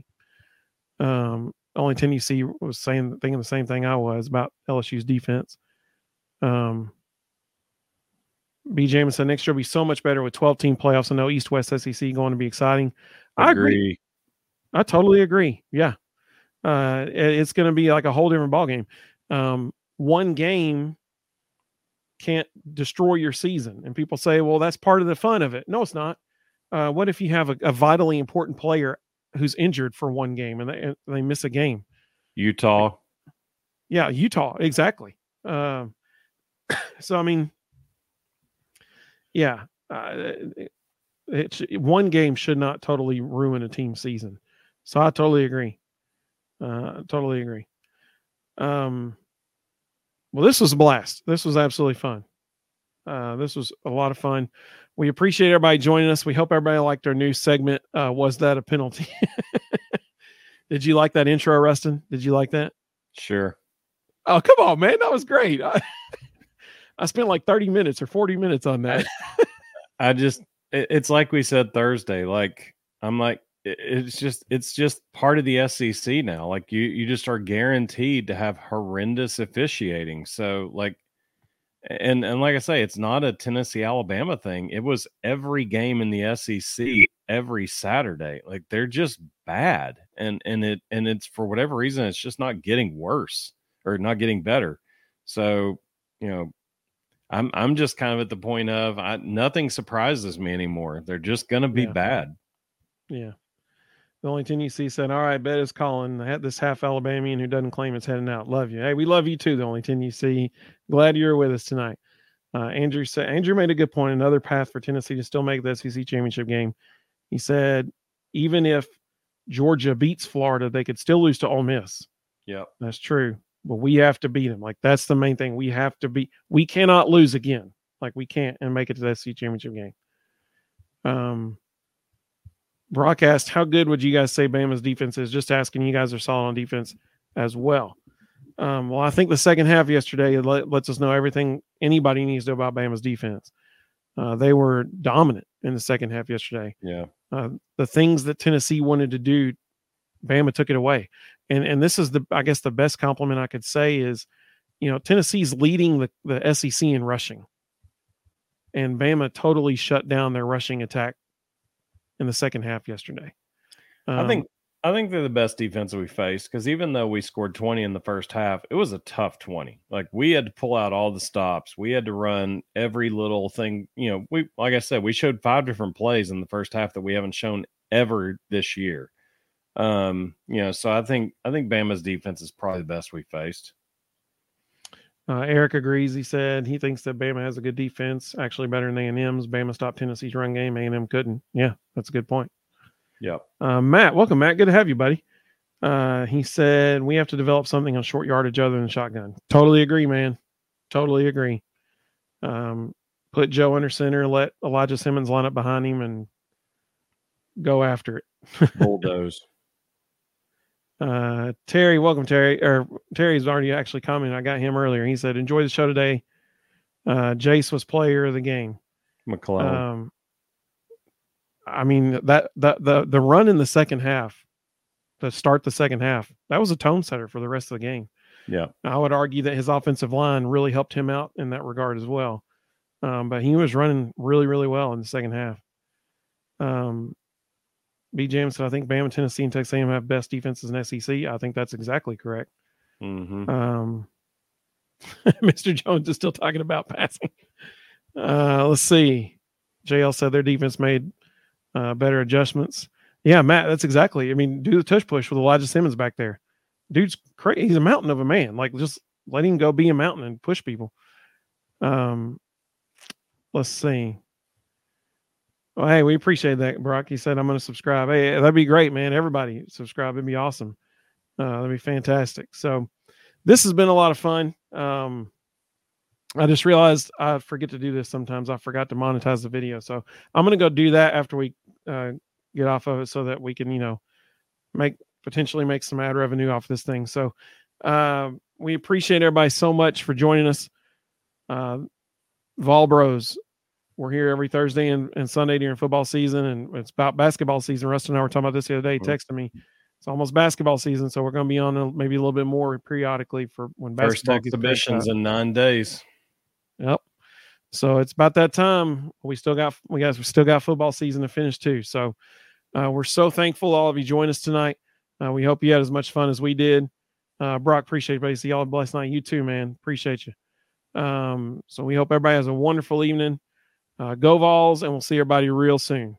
Um, only Tennessee was saying thinking the same thing I was about LSU's defense. Um, B. Jameson next year will be so much better with 12 team playoffs and no East West SEC going to be exciting. I agree. Agree. I totally agree. Yeah. Uh, it's going to be like a whole different ballgame. Um, one game can't destroy your season. And people say, well, that's part of the fun of it. No, it's not. Uh, what if you have a, a vitally important player who's injured for one game and they, and they miss a game? Utah. Yeah, Utah, exactly. Um, so I mean, yeah, uh, it, it one game should not totally ruin a team season. So I totally agree. Uh, totally agree. Um, well, this was a blast. This was absolutely fun. Uh, this was a lot of fun. We appreciate everybody joining us. We hope everybody liked our new segment. Uh, was that a penalty? Did you like that intro, Rustin? Did you like that? Sure. Oh, come on, man. That was great. I, spent like 30 minutes or 40 minutes on that. I just it, it's like we said Thursday. Like I'm like it- it's just it's just part of the SEC now. Like you you just are guaranteed to have horrendous officiating. So like and and like I say, it's not a Tennessee Alabama thing. It was every game in the SEC every Saturday. Like they're just bad. And and it and it's for whatever reason it's just not getting worse or not getting better. So, you know, I'm I'm just kind of at the point of I, nothing surprises me anymore. They're just going to be Yeah. bad. yeah. The only thing you see said, All right, bet is calling. I had this half Alabamian who doesn't claim it's heading out. Love you. Hey, we love you too. The only thing you see. Glad you're with us tonight. Uh, Andrew said, Andrew made a good point. Another path for Tennessee to still make the SEC championship game. He said, even if Georgia beats Florida, they could still lose to Ole Miss. Yep. That's true. But we have to beat them. Like that's the main thing. We have to be. We cannot lose again. Like we can't and make it to the SEC championship game. Um, Brock asked, "How good would you guys say Bama's defense is?" Just asking. You guys are solid on defense as well. Um, well, I think the second half yesterday let, lets us know everything anybody needs to know about Bama's defense. Uh, they were dominant in the second half yesterday Yeah. uh, the things that Tennessee wanted to do, Bama took it away. And and this is the I guess the best compliment I could say is, you know, Tennessee's leading the, the SEC in rushing. And Bama totally shut down their rushing attack in the second half yesterday. I Um, think I think they're the best defense that we faced because even though we scored 20 in the first half, it was a tough 20. Like we had to pull out all the stops. We had to run every little thing. You know, we like I said, we showed five different plays in the first half that we haven't shown ever this year. Um, you know, so I think I think Bama's defense is probably the best we faced. Uh, Eric agrees. He said he thinks that Bama has a good defense, actually better than A&M's. Bama stopped Tennessee's run game. A&M couldn't. Yeah, that's a good point. Yep. Uh, Matt, welcome, Matt. Good to have you, buddy. Uh, he said we have to develop something on short yardage other than shotgun. Totally agree, man. Totally agree. Um, put Joe under center, let Elijah Simmons line up behind him, and go after it. Bulldoze. Uh, Terry, welcome, Terry. Or Terry's already actually commented. I got him earlier. He said, "Enjoy the show today." Uh, Jase was player of the game. McClellan. Um, I mean that that the the run in the second half, to start the second half, that was a tone setter for the rest of the game. yeah. I would argue that his offensive line really helped him out in that regard as well. Um, but he was running really, really well in the second half. Um, B. Jameson, I think Bama, Tennessee, and Texas A&M have best defenses in SEC. I think that's exactly correct. hmm Um, Mr. Jones is still talking about passing. Uh, let's see. JL said their defense made uh, better adjustments. Yeah, Matt, that's exactly. I mean, do the tush push with Elijah Simmons back there. Dude's crazy. He's a mountain of a man. Like, just let him go be a mountain and push people. Um, let's see. Well, hey, we appreciate that, Brock. He said I'm going to subscribe. Hey, that'd be great, man. Everybody subscribe. It'd be awesome. Uh, that'd be fantastic. So, this has been a lot of fun. Um, I just realized I forget to do this sometimes. I forgot to monetize the video, so I'm gonna go do that after we uh, get off of it, so that we can, you know, make potentially make some ad revenue off this thing. So uh, we appreciate everybody so much for joining us. Uh, Vol Bros, we're here every Thursday and, and Sunday during football season, and it's about basketball season. Rustin and I were talking about this the other day. He texted me. It's almost basketball season, so we're going to be on maybe a little bit more periodically for when First exhibitions in nine days. Yep. So it's about that time. We still got we guys we still got football season to finish too. So uh, we're so thankful all of you joined us tonight. Uh, we hope you had as much fun as we did. Uh, Brock, appreciate everybody. See y'all blessed night. You too, man. Appreciate you. Um, so we hope everybody has a wonderful evening. Uh, go Vols, and we'll see everybody real soon.